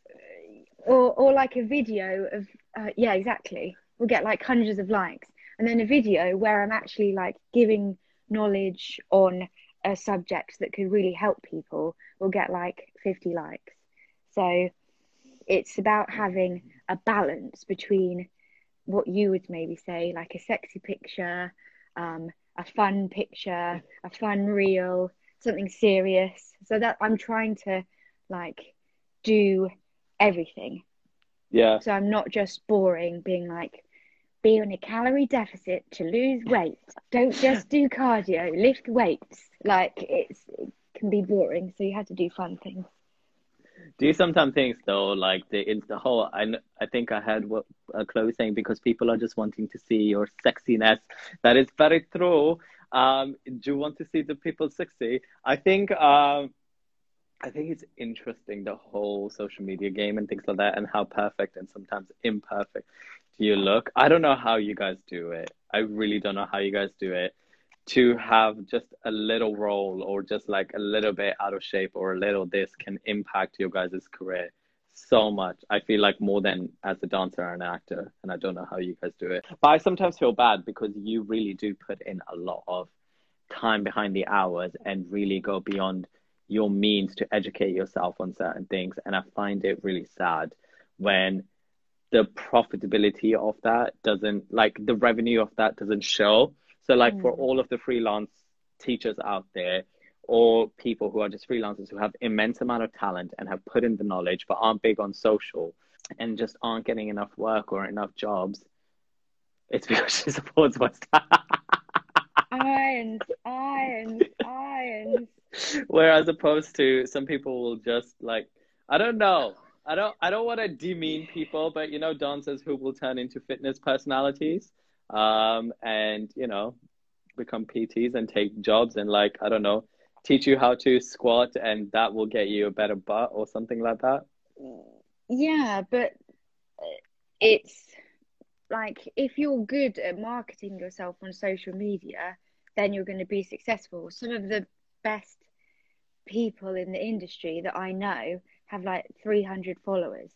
or or like a video of, uh, yeah, exactly. We'll get like hundreds of likes. And then a video where I'm actually like giving knowledge on a subject that could really help people will get like 50 likes. So it's about having a balance between what you would maybe say, like a sexy picture, um, a fun picture, a fun reel, something serious. So that I'm trying to like do everything. Yeah. So I'm not just boring, being like, be on a calorie deficit to lose weight. Don't just do cardio, lift weights. Like it's it can be boring, so you have to do fun things. Do you sometimes think though, like the the whole? I I think I had what a Chloe saying because people are just wanting to see your sexiness. That is very true. Um, do you want to see the people sexy? I think um, I think it's interesting the whole social media game and things like that, and how perfect and sometimes imperfect do you look. I don't know how you guys do it. I really don't know how you guys do it to have just a little role or just like a little bit out of shape or a little this can impact your guys' career so much. I feel like more than as a dancer and an actor, and I don't know how you guys do it. But I sometimes feel bad because you really do put in a lot of time behind the hours and really go beyond your means to educate yourself on certain things. And I find it really sad when the profitability of that doesn't like the revenue of that doesn't show so, like mm. for all of the freelance teachers out there, or people who are just freelancers who have immense amount of talent and have put in the knowledge but aren't big on social and just aren't getting enough work or enough jobs, it's (laughs) because she supports West irons, irons, irons. Whereas opposed to some people will just like I don't know. I don't I don't want to demean people, but you know dancers who will turn into fitness personalities um, and you know become PTs and take jobs and like I don't know teach you how to squat and that will get you a better butt or something like that. Yeah, but it's like if you're good at marketing yourself on social media, then you're going to be successful. Some of the best people in the industry that I know have like 300 followers,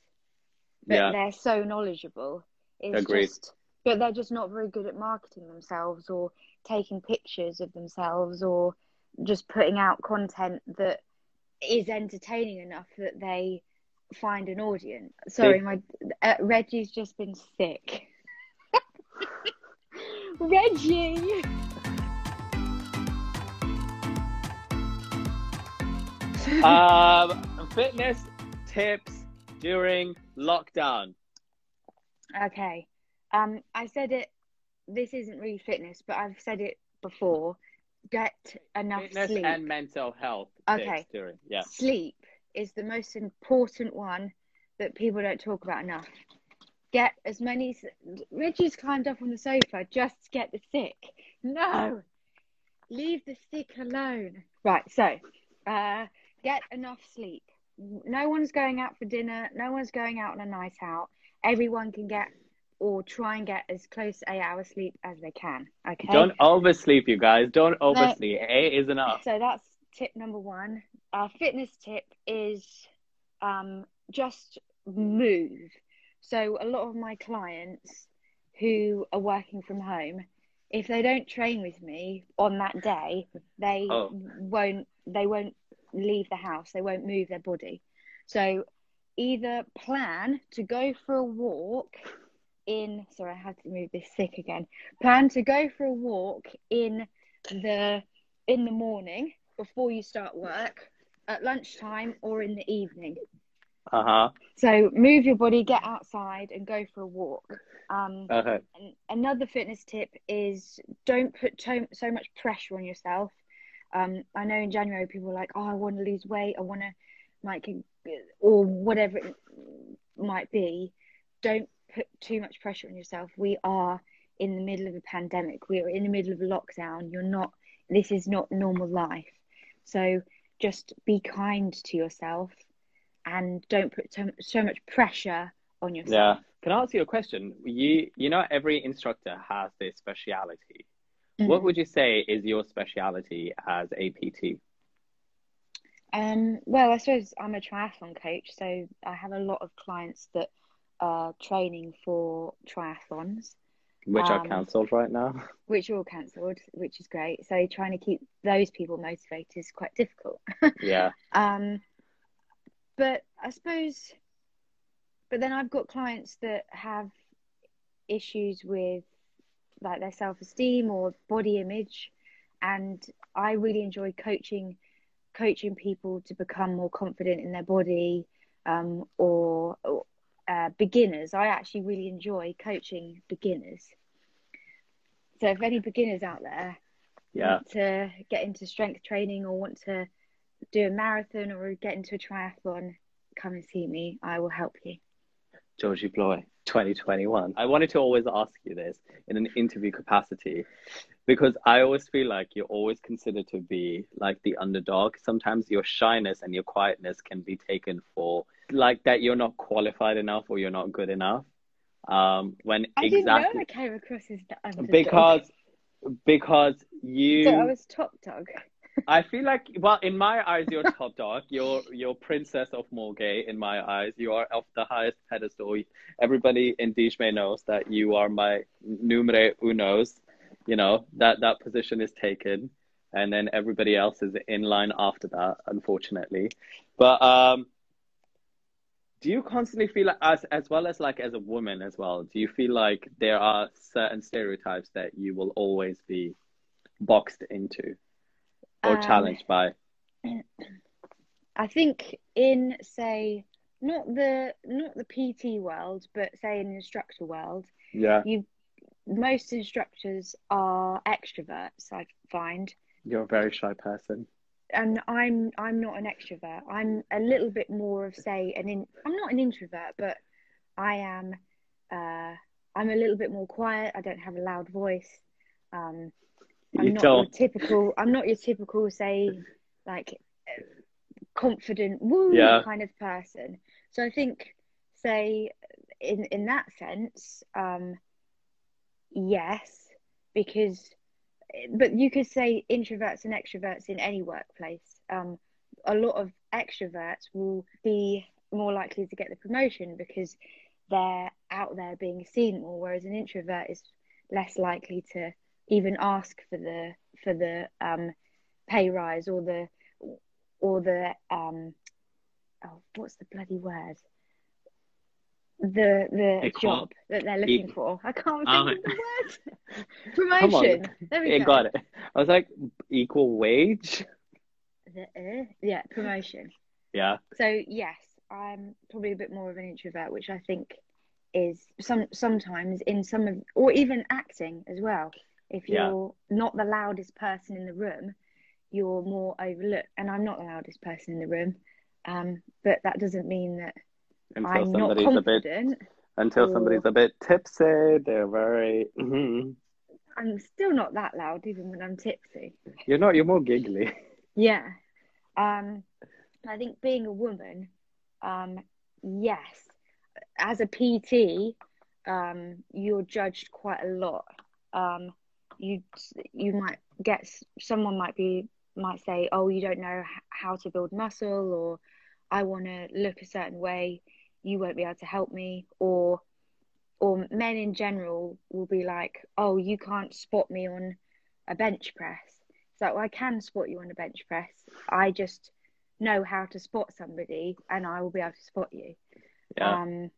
but yeah. they're so knowledgeable. It's Agreed. just but they're just not very good at marketing themselves or taking pictures of themselves or just putting out content that is entertaining enough that they find an audience. Sorry, my uh, Reggie's just been sick. (laughs) Reggie. um, fitness tips during lockdown. Okay. Um, I said it. This isn't really fitness, but I've said it before. Get enough fitness sleep and mental health. Okay. During, yeah. Sleep is the most important one that people don't talk about enough. Get as many. Reggie's climbed up on the sofa just to get the sick. No, leave the sick alone. Right. So, uh, get enough sleep. No one's going out for dinner. No one's going out on a night out. Everyone can get or try and get as close to eight hours sleep as they can. Okay. Don't oversleep, you guys. Don't oversleep. No. Eight is enough. So that's tip number one. Our fitness tip is um, just move. So a lot of my clients who are working from home, if they don't train with me on that day, they oh. won't. They won't leave the house. They won't move their body. So either plan to go for a walk in sorry, I had to move this sick again. Plan to go for a walk in the in the morning before you start work, at lunchtime or in the evening. Uh-huh. So move your body, get outside and go for a walk. Um, okay. another fitness tip is don't put to- so much pressure on yourself. Um, I know in January people are like, oh, I want to lose weight, I want to like, or whatever it might be. Don't put too much pressure on yourself. We are in the middle of a pandemic. We are in the middle of a lockdown. You're not. This is not normal life. So just be kind to yourself, and don't put so, so much pressure on yourself. Yeah. Can I ask you a question? You you know every instructor has their speciality. Mm-hmm. What would you say is your speciality as a PT? Um, well, I suppose I'm a triathlon coach, so I have a lot of clients that uh, training for triathlons, Which are Um, cancelled right now. (laughs) which are all cancelled, which is great. So trying to keep those people motivated is quite difficult. (laughs) Yeah. Um, but I suppose, but then I've got clients that have issues with like their self esteem or body image, and I really enjoy coaching coaching people to become more confident in their body, um, or, or uh, beginners. I actually really enjoy coaching beginners. So if any beginners out there Yeah. want to get into strength training or want to do a marathon or get into a triathlon, come and see me. I will help you. Georgie Bloy, 2021. I wanted to always ask you this in an interview capacity because I always feel like you're always considered to be like the underdog. Sometimes your shyness and your quietness can be taken for like that you're not qualified enough or you're not good enough. Um, when I didn't know exactly I came across as the underdog. because because you so I was top dog. I feel like, well, in my eyes, you're (laughs) top dog. You're you're princess of Morgay. In my eyes, you are of the highest pedestal. Everybody in Digme knows that you are my numero unos. You know that that position is taken, and then everybody else is in line after that. Unfortunately, but um, do you constantly feel like, as as well as like as a woman as well? Do you feel like there are certain stereotypes that you will always be boxed into? or Um, challenged by. I think in say not the not the PT world, but say in the instructor world, Yeah, you most instructors are extroverts. I find. you're a very shy person. And I'm I'm not an extrovert. I'm a little bit more of say an in, I'm not an introvert, but I am uh, I'm a little bit more quiet. I don't have a loud voice. Um, I'm You not don't. your typical. I'm not your typical say like confident woo Yeah. kind of person. So I think say in in that sense, um, yes, because but you could say introverts and extroverts in any workplace. Um, a lot of extroverts will be more likely to get the promotion because they're out there being seen more, whereas an introvert is less likely to even ask for the for the um, pay rise or the or the um, oh, what's the bloody word? The the Equal- job that they're looking equal- for. I can't think Oh. of the (laughs) word. (laughs) Promotion. There we It go. got it. I was like, equal wage. The, uh, yeah, promotion. Yeah, So yes, I'm probably a bit more of an introvert, which I think is some sometimes in some of or even acting as well. If you're not the loudest person in the room, you're more overlooked. And I'm not the loudest person in the room, um, but that doesn't mean that until I'm not somebody's a bit until or- somebody's a bit tipsy. They're very. mhm. I'm still not that loud, even when I'm tipsy. You're not. You're more giggly. (laughs) Yeah. Um, I think being a woman, um, yes, as a PT, um, you're judged quite a lot. Um, you you might get someone might be might say, "Oh, you don't know how to build muscle," or "I want to look a certain way. You won't be able to help me," or or men in general will be like, "Oh, you can't spot me on a bench press." It's like, well, I can spot you on a bench press. I just know how to spot somebody, and I will be able to spot you. Yeah. Um,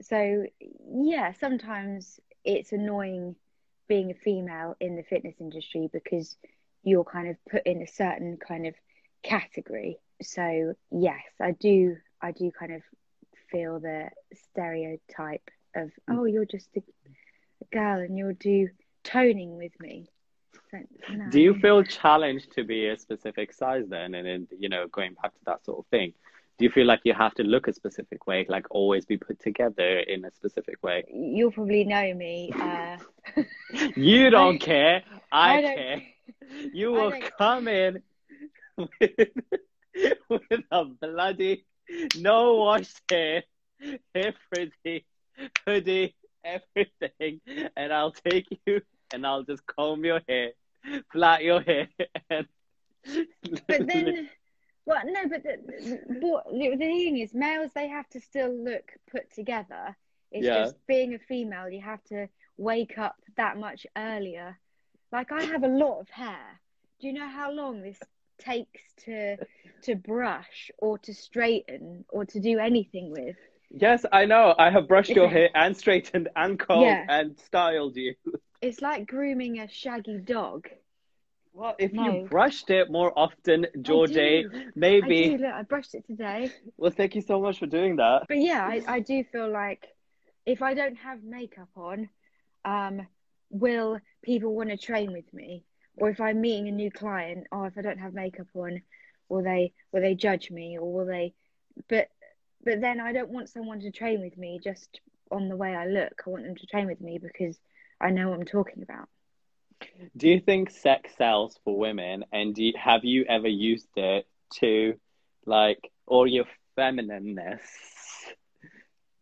so yeah, sometimes it's annoying being a female in the fitness industry because you're kind of put in a certain kind of category. So yes, I do. I do kind of feel the stereotype of oh, you're just a, girl and you'll do toning with me. No. Do you feel challenged to be a specific size then? And then, you know, going back to that sort of thing, do you feel like you have to look a specific way, like always be put together in a specific way? You'll probably know me. Uh, (laughs) You (laughs) don't care. I, I don't- care. You will come in (laughs) with, with a bloody no wash hair, hair frizzy, hoodie, everything, and I'll take you and I'll just comb your hair, flat your hair, and but then Well, no, but the, the, the thing is, males they have to still look put together. It's Yeah. just being a female, you have to wake up that much earlier. Like I have a lot of hair. Do you know how long this takes to to brush or to straighten or to do anything with? Yes, I know. I have brushed your (laughs) hair and straightened and combed Yeah. and styled you. It's like grooming a shaggy dog. Well, if No. you brushed it more often, Georgie, do. I maybe. do look. I brushed it today. Well, thank you so much for doing that. But yeah, I, I do feel like if I don't have makeup on, um, will people want to train with me? Or if I'm meeting a new client, or if I don't have makeup on, will they will they judge me or will they? But but then I don't want someone to train with me just on the way I look. I want them to train with me because I know what I'm talking about. Do you think sex sells for women? And do you, have you ever used it to, like, all your feminineness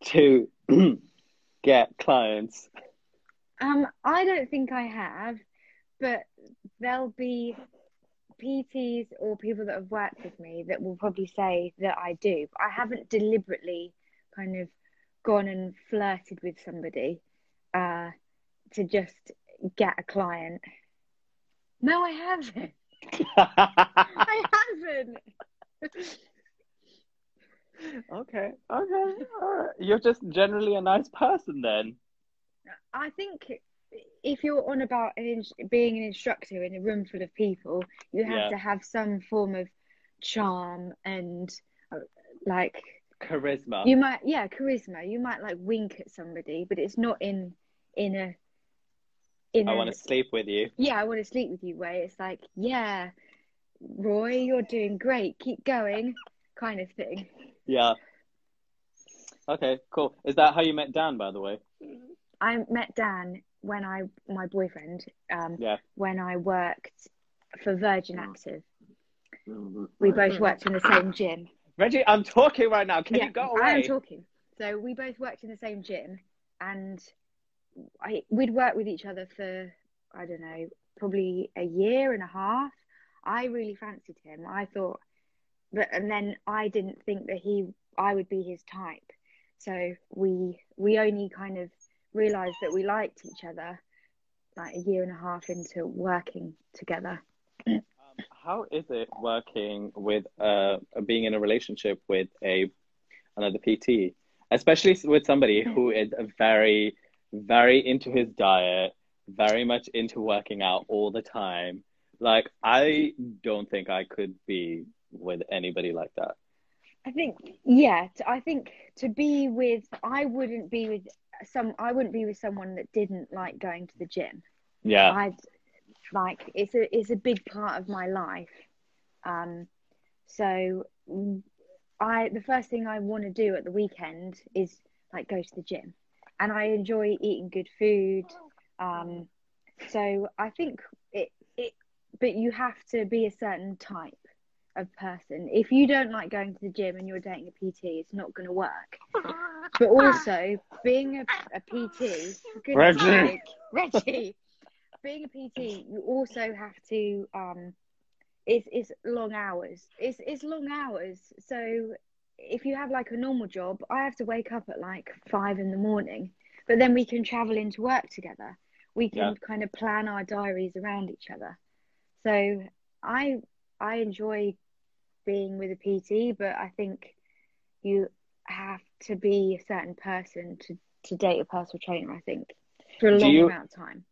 to (clears throat) get clients? Um, I don't think I have, but there'll be PTs or people that have worked with me that will probably say that I do. I haven't deliberately kind of gone and flirted with somebody uh, to just get a client. No, I haven't. (laughs) I haven't. okay, okay, all right. You're just generally a nice person then. I think if you're on about an in- being an instructor in a room full of people, you have Yeah. to have some form of charm and uh, like Charisma. you might yeah charisma. You might like wink at somebody, but it's not in in a in I want to sleep with you. yeah I want to sleep with you way. It's like yeah, Roy, you're doing great. Keep going, kind of thing. Yeah. Okay, cool. Is that how you met Dan, by the way? I met Dan when I my boyfriend um Yeah. when I worked for Virgin Active. We both worked in the same gym. Reggie, I'm talking right now. Can yeah, you go I am talking. So we both worked in the same gym, and I we'd worked with each other for I don't know, probably a year and a half. I really fancied him. I thought, but and then I didn't think that he I would be his type. So we we only kind of realized that we liked each other like a year and a half into working together. How is it working with uh being in a relationship with a another PT, especially with somebody who (laughs) is very very into his diet, very much into working out all the time. Like I don't think I could be with anybody like that. I think, yeah, I think to be with, I wouldn't be with some, I wouldn't be with someone that didn't like going to the gym. Yeah. I'd like, it's a, it's a big part of my life. Um, so I, the first thing I want to do at the weekend is like go to the gym and I enjoy eating good food. Um, so I think it, it, but you have to be a certain type of person. If you don't like going to the gym and you're dating a PT, it's not going to work. But also, being a, a PT, Reggie. sake, Reggie, being a PT, you also have to. Um, it's it's long hours. It's it's long hours. So if you have like a normal job, I have to wake up at like five in the morning, but then we can travel into work together. We can Yeah. kind of plan our diaries around each other. So I I enjoy being with a PT, but I think you have to be a certain person to, to date a personal trainer, I think, for a Do long you- amount of time.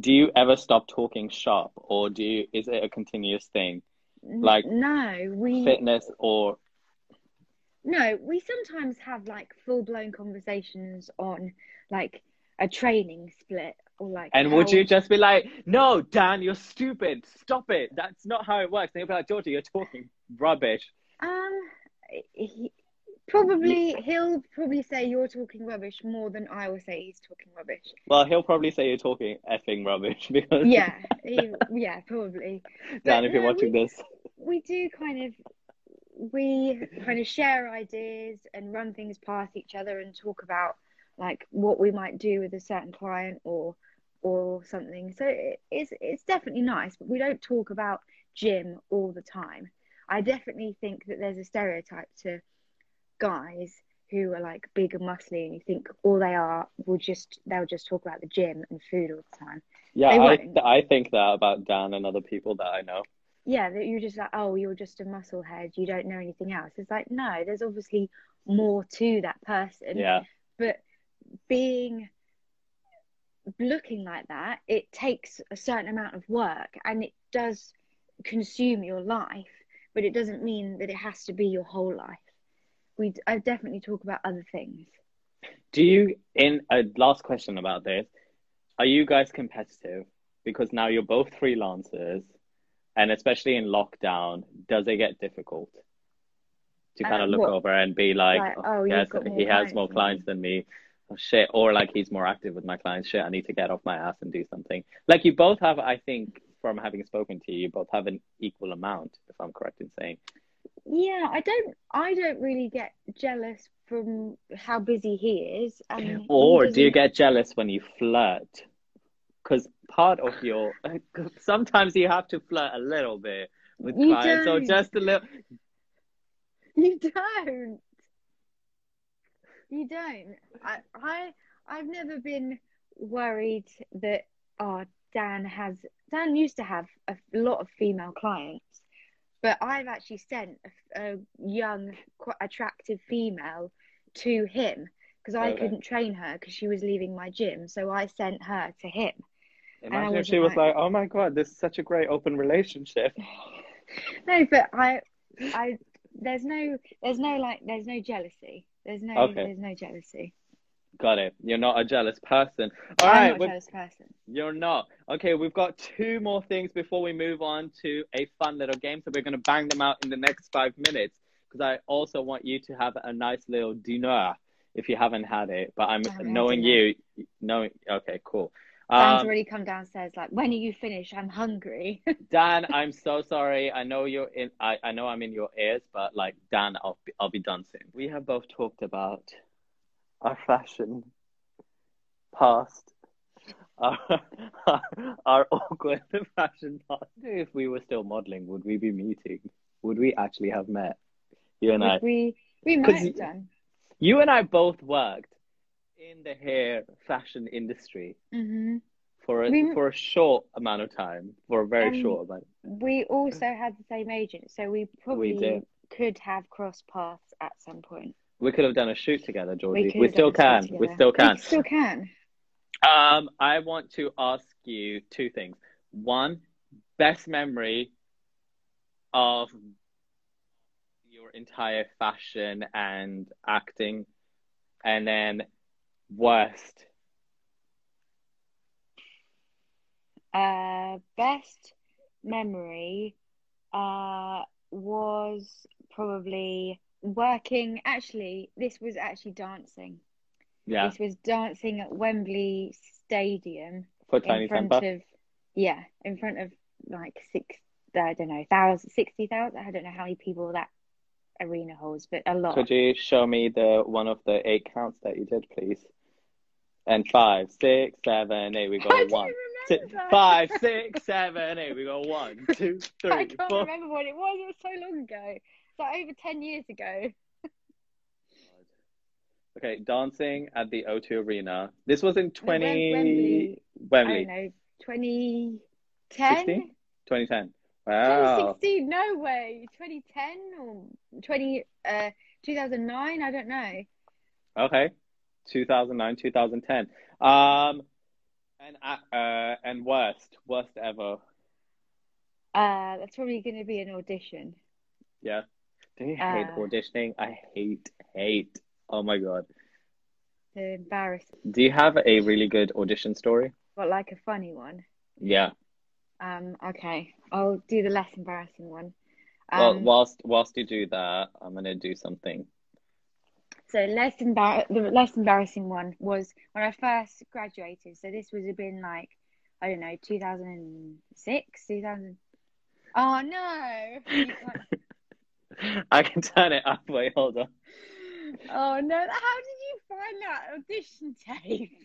Do you ever stop talking shop or do you is it a continuous thing? Like no, we Fitness or no, we sometimes have like full blown conversations on like a training split like and would you just be like, No, Dan, you're stupid. Stop it. That's not how it works. And he'll be like, Georgie, you're talking rubbish. Um, he, probably he'll probably say you're talking rubbish more than I will say he's talking rubbish. Well, he'll probably say you're talking effing rubbish (laughs) because Yeah, he, yeah, probably. (laughs) Dan, But if you're no, watching we, this. we do kind of we kind of share ideas and run things past each other and talk about like what we might do with a certain client or or something. So it, it's it's definitely nice, but we don't talk about gym all the time. I definitely think that there's a stereotype to guys who are like big and muscly, and you think all they are will just they'll just talk about the gym and food all the time. Yeah, I. I think that about Dan and other people that I know. Yeah, that you're just like, oh, you're just a musclehead. You don't know anything else. It's like, no, there's obviously more to that person. Yeah, But being looking like that, it takes a certain amount of work and it does consume your life, but it doesn't mean that it has to be your whole life. We, I definitely talk about other things. Do you, in a last question about this, are you guys competitive? Because now you're both freelancers, and especially in lockdown, does it get difficult to kind Uh, of look what? over and be like, Like, oh, oh, yes, he has more than me." clients than me. Oh, shit. Or like he's more active with my clients. Shit, I need to get off my ass and do something. Like you both have, I think, from having spoken to you, you both have an equal amount, if I'm correct in saying. Yeah, I don't, I don't really get jealous from how busy he is. Or do you get jealous when you flirt? Because part of your (laughs) sometimes you have to flirt a little bit with You clients, or don't. just a little. You don't. You don't. I, I, I've never been worried that oh Dan has Dan used to have a lot of female clients, but I've actually sent a, a young, quite attractive female to him because I Okay. couldn't train her because she was leaving my gym, so I sent her to him. Imagine if she was like- like, "Oh my god, this is such a great open relationship." (laughs) No, but I, I, there's no, there's no like, there's no jealousy. There's no, Okay. there's no jealousy. Got it. You're not a jealous person. All I'm right, not a jealous person. You're not. Okay, we've got two more things before we move on to a fun little game. So we're going to bang them out in the next five minutes because I also want you to have a nice little dinner if you haven't had it. But I'm I haven't had knowing you, knowing. Okay, cool. Dan's Um, already come downstairs like, when are you finished? I'm hungry. (laughs) Dan, I'm so sorry. I know you're in. I, I know I'm in your ears, but like Dan, I'll be, I'll be done soon. We have both talked about our fashion past, our, our, (laughs) our awkward (laughs) fashion past. If we were still modeling, would we be meeting? Would we actually have met? You and I. Would we, we 'Cause might have done. You and I both worked in the hair fashion industry hmm for a We- for a short amount of time, for a very Um, short amount. We also had the same agent, so we probably did. could have crossed paths at some point. We could have done a shoot together, Georgie. could We, still can. We still can. We still can. Um, I want to ask you two things. One, best memory of your entire fashion and acting, and then worst. Uh, best memory uh, was probably working. Actually, this was actually dancing. Yeah, This was dancing at Wembley Stadium for in Tinie front Tempah. of, yeah, in front of like six, I don't know, thousand, sixty thousand. I don't know how many people that arena holds, but a lot. Could you show me the one of the eight counts that you did, please? And five, six, seven, eight. We go How do one, you six, remember that? five, (laughs) six, seven, eight. We go one, two, I can't four. remember what it was. It was so long ago. It's like over ten years ago. (laughs) Okay, dancing at the O2 Arena. This was in Wem- 20... Wembley. I don't know, 2010? 16? 2010. Wow. 2016? No way. 2010 or 20, uh, 2009? I don't know. Okay. 2009, 2010. Um, and uh, uh, and worst, worst ever. Uh, that's probably going to be an audition. Yeah. Do you hate Uh. auditioning? I hate, hate. Oh my God. Embarrassing, Do you have a really good audition story? but like a funny one. Yeah. Um, okay, I'll do the less embarrassing one. Well, Um, whilst whilst you do that, I'm gonna do something. So less embar- the less embarrassing one was when I first graduated. So this would have been like I don't know, two thousand and six, two thousand. Oh no! (laughs) I can turn it up. Wait, hold on. Oh no! How did you find that audition tape?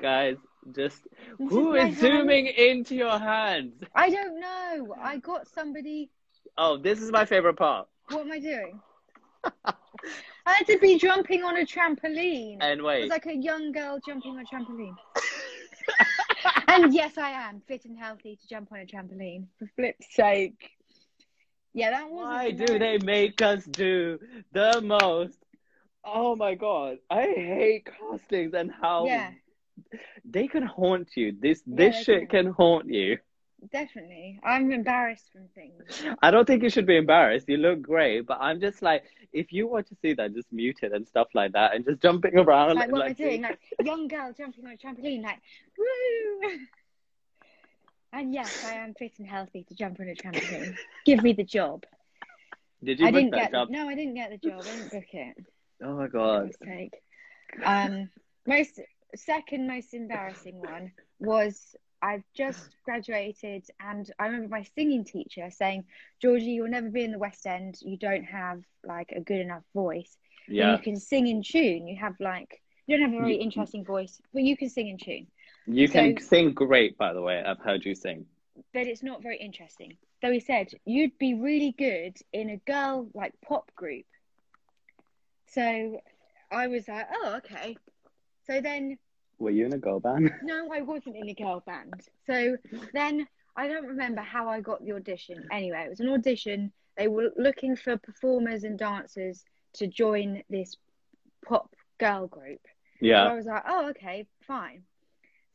Guys, Just This who is is zooming into your hands? I don't know. I got somebody. Oh, this is my favorite part. What am I doing? I had to be jumping on a trampoline. And It wait, was like a young girl jumping on a trampoline. (laughs) and yes, I am fit and healthy to jump on a trampoline. For flip's sake. Yeah, that wasn't. why do they make us do the most? Oh my god, I hate castings and how Yeah, they can haunt you. This this shit can. can haunt you. definitely. I'm embarrassed from things. I don't think you should be embarrassed. You look great, but I'm just like, if you want to see that, just mute it and stuff like that, and just jumping around. Like what like- doing? Like young girl jumping on a trampoline, like woo. And yes, I am fit and healthy to jump on a trampoline. Give me the job. Did you I book didn't get job? no, I didn't get the job. I didn't book it. Oh my god. God's sake. Um, most second most embarrassing one was I've just graduated, and I remember my singing teacher saying, "Georgie, you'll never be in the West End. You don't have like a good enough voice. Yeah, you can sing in tune. You have like you don't have a very You- interesting voice, but you can sing in tune. you can sing great, by the way. I've heard you sing. But it's not very interesting." So he said, "You'd be really good in a girl like pop group." So I was like, "Oh, okay." So then Were you in a girl band? No, I wasn't in a girl band. So then I don't remember how I got the audition. Anyway, it was an audition. They were looking for performers and dancers to join this pop girl group. Yeah. So I was like, oh, okay, fine.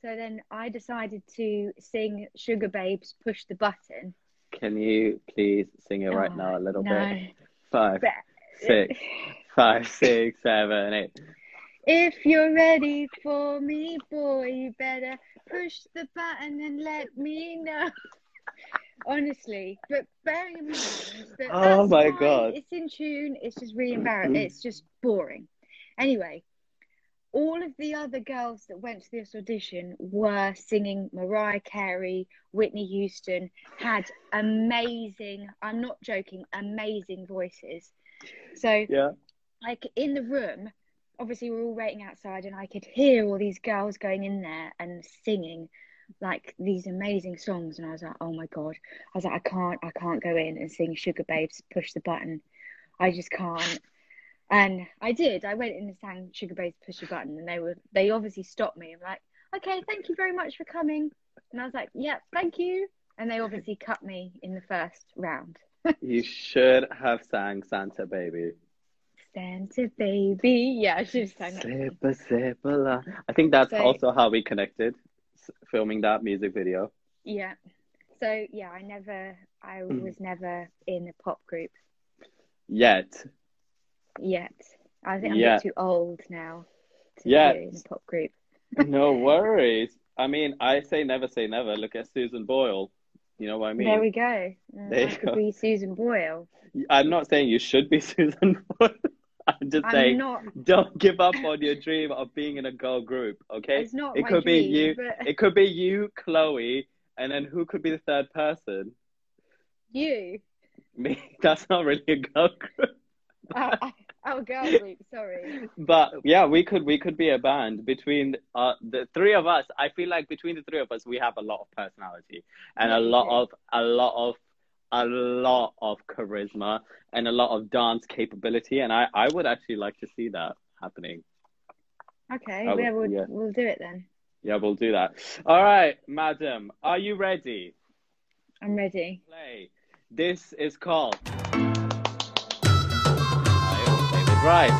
So then I decided to sing Sugababes Push the Button. Can you please sing it right Oh, now a little no. bit? Five, But- six, five, six, seven, eight. If you're ready for me, boy, you better push the button and let me know. (laughs) Honestly, but bearing in mind that Oh my fine, God. it's in tune. It's just really embarrassing. Mm. It's just boring. Anyway, all of the other girls that went to this audition were singing Mariah Carey, Whitney Houston, had amazing. I'm not joking, amazing voices. So Yeah. like in the room, obviously we're all waiting outside, and I could hear all these girls going in there and singing like these amazing songs, and I was like, oh my god! I was like, I can't, I can't go in and sing Sugababes, push the button. I just can't. And I did. I went in and sang Sugababes, push the button, and they were they obviously stopped me. I'm like, okay, thank you very much for coming. And I was like, yeah, thank you. And they obviously cut me in the first round. You should have sang Santa Baby. Santa baby, yeah, I should have sang that. Slip a slip a la- I think that's So- also how we connected, filming that music video. Yeah. So yeah, I never, I Mm. was never in a pop group Yet. yet. I think I'm Yeah. too old now to be in a pop group. No (laughs) worries. I mean, I say never say never. Look at Susan Boyle. You know what I mean? there we go. Uh, There I you could go. be Susan Boyle. I'm not saying you should be (laughs) Susan Boyle. I'm (laughs) just I'm saying not. don't give up on your dream of being in a girl group, okay? It's not It could be you. but It could be you, Chloe, and then who could be the third person? you. (laughs) Me. That's not really a girl group. (laughs) Oh, I- oh, girl group. Sorry. But yeah, we could we could be a band between uh, the three of us. I feel like between the three of us, we have a lot of personality and Yeah, a lot do. of a lot of a lot of charisma and a lot of dance capability. And I I would actually like to see that happening. Okay. Oh, yeah, we'll yeah. we'll do it then. Yeah, we'll do that. All right, madam, are you ready? I'm ready. Play. This is called. David Rice.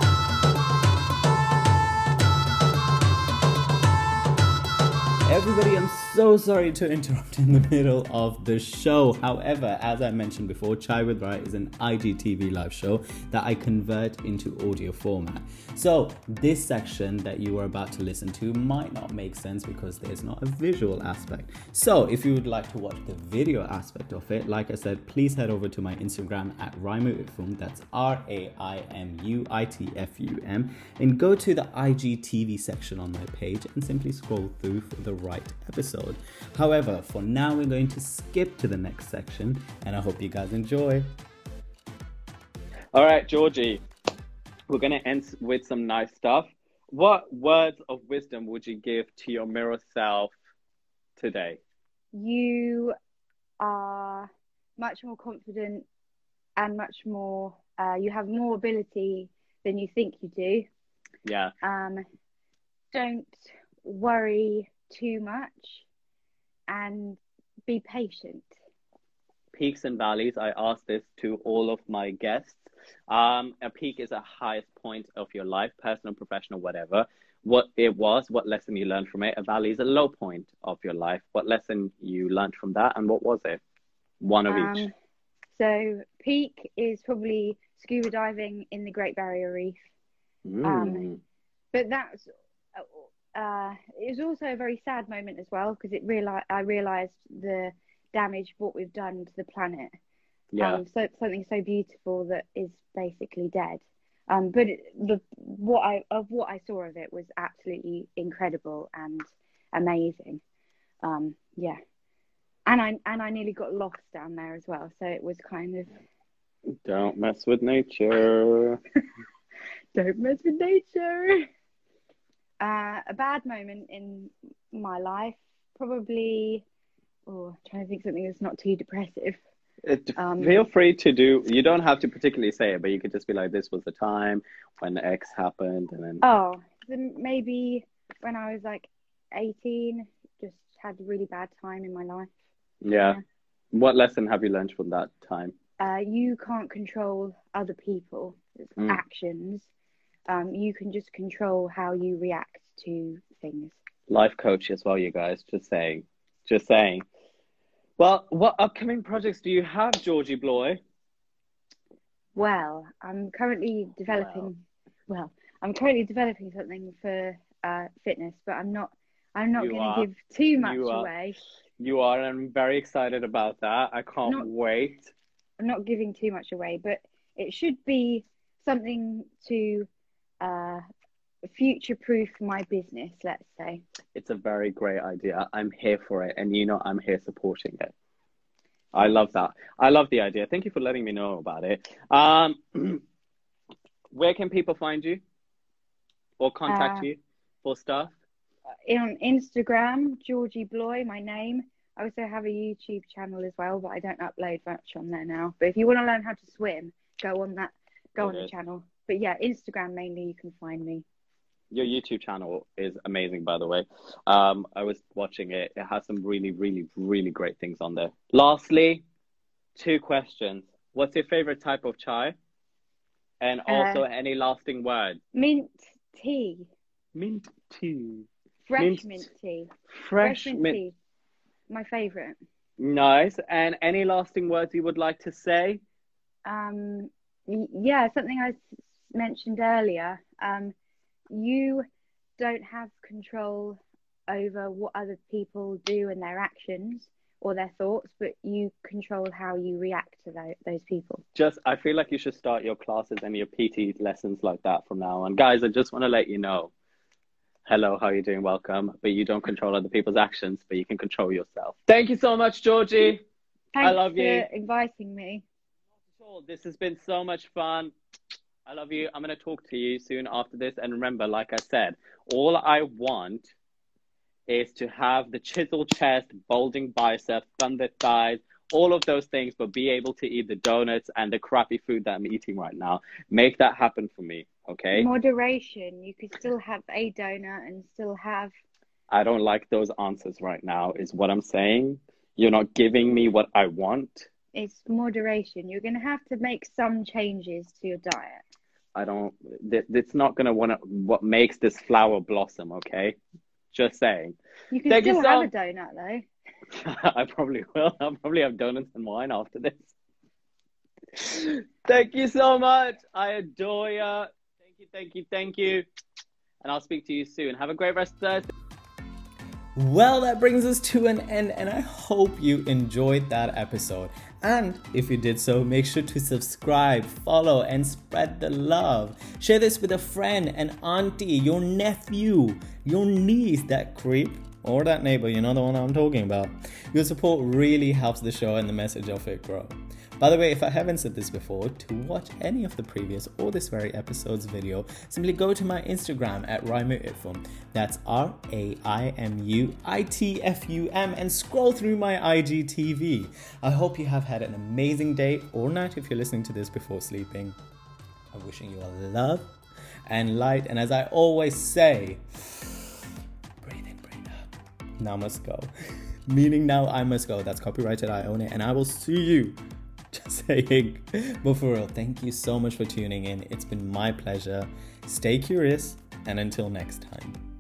Everybody, I'm so sorry to interrupt in the middle of the show. However, as I mentioned before, Chai with Rai is an IGTV live show that I convert into audio format. So, this section that you are about to listen to might not make sense because there's not a visual aspect. So, if you would like to watch the video aspect of it, like I said, please head over to my Instagram at Raimuitfum, that's R A I M U I T F U M, and go to the IGTV section on my page and simply scroll through for the right episode. However, for now, we're going to skip to the next section, and I hope you guys enjoy. All right, Georgie, we're gonna end with some nice stuff. what words of wisdom would you give to your mirror self today? You are much more confident and much more. Uh, you have more ability than you think you do. Yeah. Um, don't worry too much, and be patient. Peaks and valleys. I ask this to all of my guests. Um, a peak is a highest point of your life, personal, professional, whatever. What it was, what lesson you learned from it. A valley is a low point of your life. What lesson you learned from that, and what was it? One of each. Um, so peak is probably scuba diving in the Great Barrier Reef, Mm. um, but that's uh, it was also a very sad moment as well because it reali- I realised the damage what we've done to the planet. yeah. Um, so something so beautiful that is basically dead. Um, but it, the what I of what I saw of it was absolutely incredible and amazing. Um, yeah, and I and I nearly got lost down there as well. So it was kind of Don't mess with nature. (laughs) don't mess with nature. Uh, a bad moment in my life, probably. Oh, trying to think something that's not too depressive. It, Um, feel free to do. You don't have to particularly say it, but you could just be like, "This was the time when X happened," and then Oh, then maybe when I was like 18, just had a really bad time in my life. yeah. yeah. What lesson have you learned from that time? Uh, you can't control other people's Mm. actions. Um, you can just control how you react to things. Life coach as well, you guys. Just saying. Just saying. Well, what upcoming projects do you have, Georgie Bloy? Well, I'm currently developing. Well, I'm currently developing something for uh, fitness, but I'm not. I'm not going to give too much You are. away. You are, and I'm very excited about that. I can't Not- wait. I'm not giving too much away, but it should be something to uh, future-proof my business. Let's say. It's a very great idea. I'm here for it, and you know I'm here supporting it. I love that. I love the idea. Thank you for letting me know about it. Um, (clears throat) where can people find you or contact Uh, you for stuff? on Instagram, Georgie Bloy, my name. I also have a YouTube channel as well, but I don't upload much on there now. But if you want to learn how to swim, go on that, go on the channel. But yeah, Instagram mainly, you can find me. Your YouTube channel is amazing, by the way. Um, I was watching it. It has some really, really, really great things on there. Lastly, two questions. What's your favorite type of chai? And also, any lasting words? Mint tea, Mint tea. fresh Mint- mint, tea, Fresh mint, mint. tea, my favorite. Nice. And any lasting words you would like to say? Um, yeah, something I s- mentioned earlier. Um, you don't have control over what other people do and their actions or their thoughts, but you control how you react to tho- those people. Just, I feel like you should start your classes and your PT lessons like that from now on. Guys, I just want to let you know. Hello, how are you doing? Welcome. But you don't control other people's actions, but you can control yourself. Thank you so much, Georgie. Thanks love you for you. inviting me. This has been so much fun. I love you. I'm going to talk to you soon after this. And remember, like I said, all I want is to have the chiseled chest, bulging biceps, thunder thighs, all of those things, but be able to eat the donuts and the crappy food that I'm eating right now. Make that happen for me, okay? Moderation. You could still have a donut and still have. I don't like those answers right now, is what I'm saying. You're not giving me what I want. It's moderation. You're going to have to make some changes to your diet. I don't. th- It's not gonna want to. What makes this flower blossom? Okay, just saying. You can you still so- have a donut though. (laughs) I probably will. I'll probably have donuts and wine after this. thank you so much. I adore you. Thank you, thank you, thank you. And I'll speak to you soon. Have a great rest of Thursday. Well, that brings us to an end, and I hope you enjoyed that episode. And if you did so, make sure to subscribe, follow, and spread the love. Share this with a friend, an auntie, your nephew, your niece, that creep, or that neighbor, you know the one I'm talking about. Your support really helps the show and the message of it grow. By the way, if I haven't said this before, to watch any of the previous or this very episode's video, simply go to my Instagram at Raimu That's R A I M U I T F U M and scroll through my IGTV. I hope you have had an amazing day or night if you're listening to this before sleeping. I'm wishing you a love and light, and as I always say, breathe in, breathe out. Now must go. Meaning now I must go. That's copyrighted, I own it, and I will see you (laughs) just saying. But for real, thank you so much for tuning in. It's been my pleasure. Stay curious, and until next time.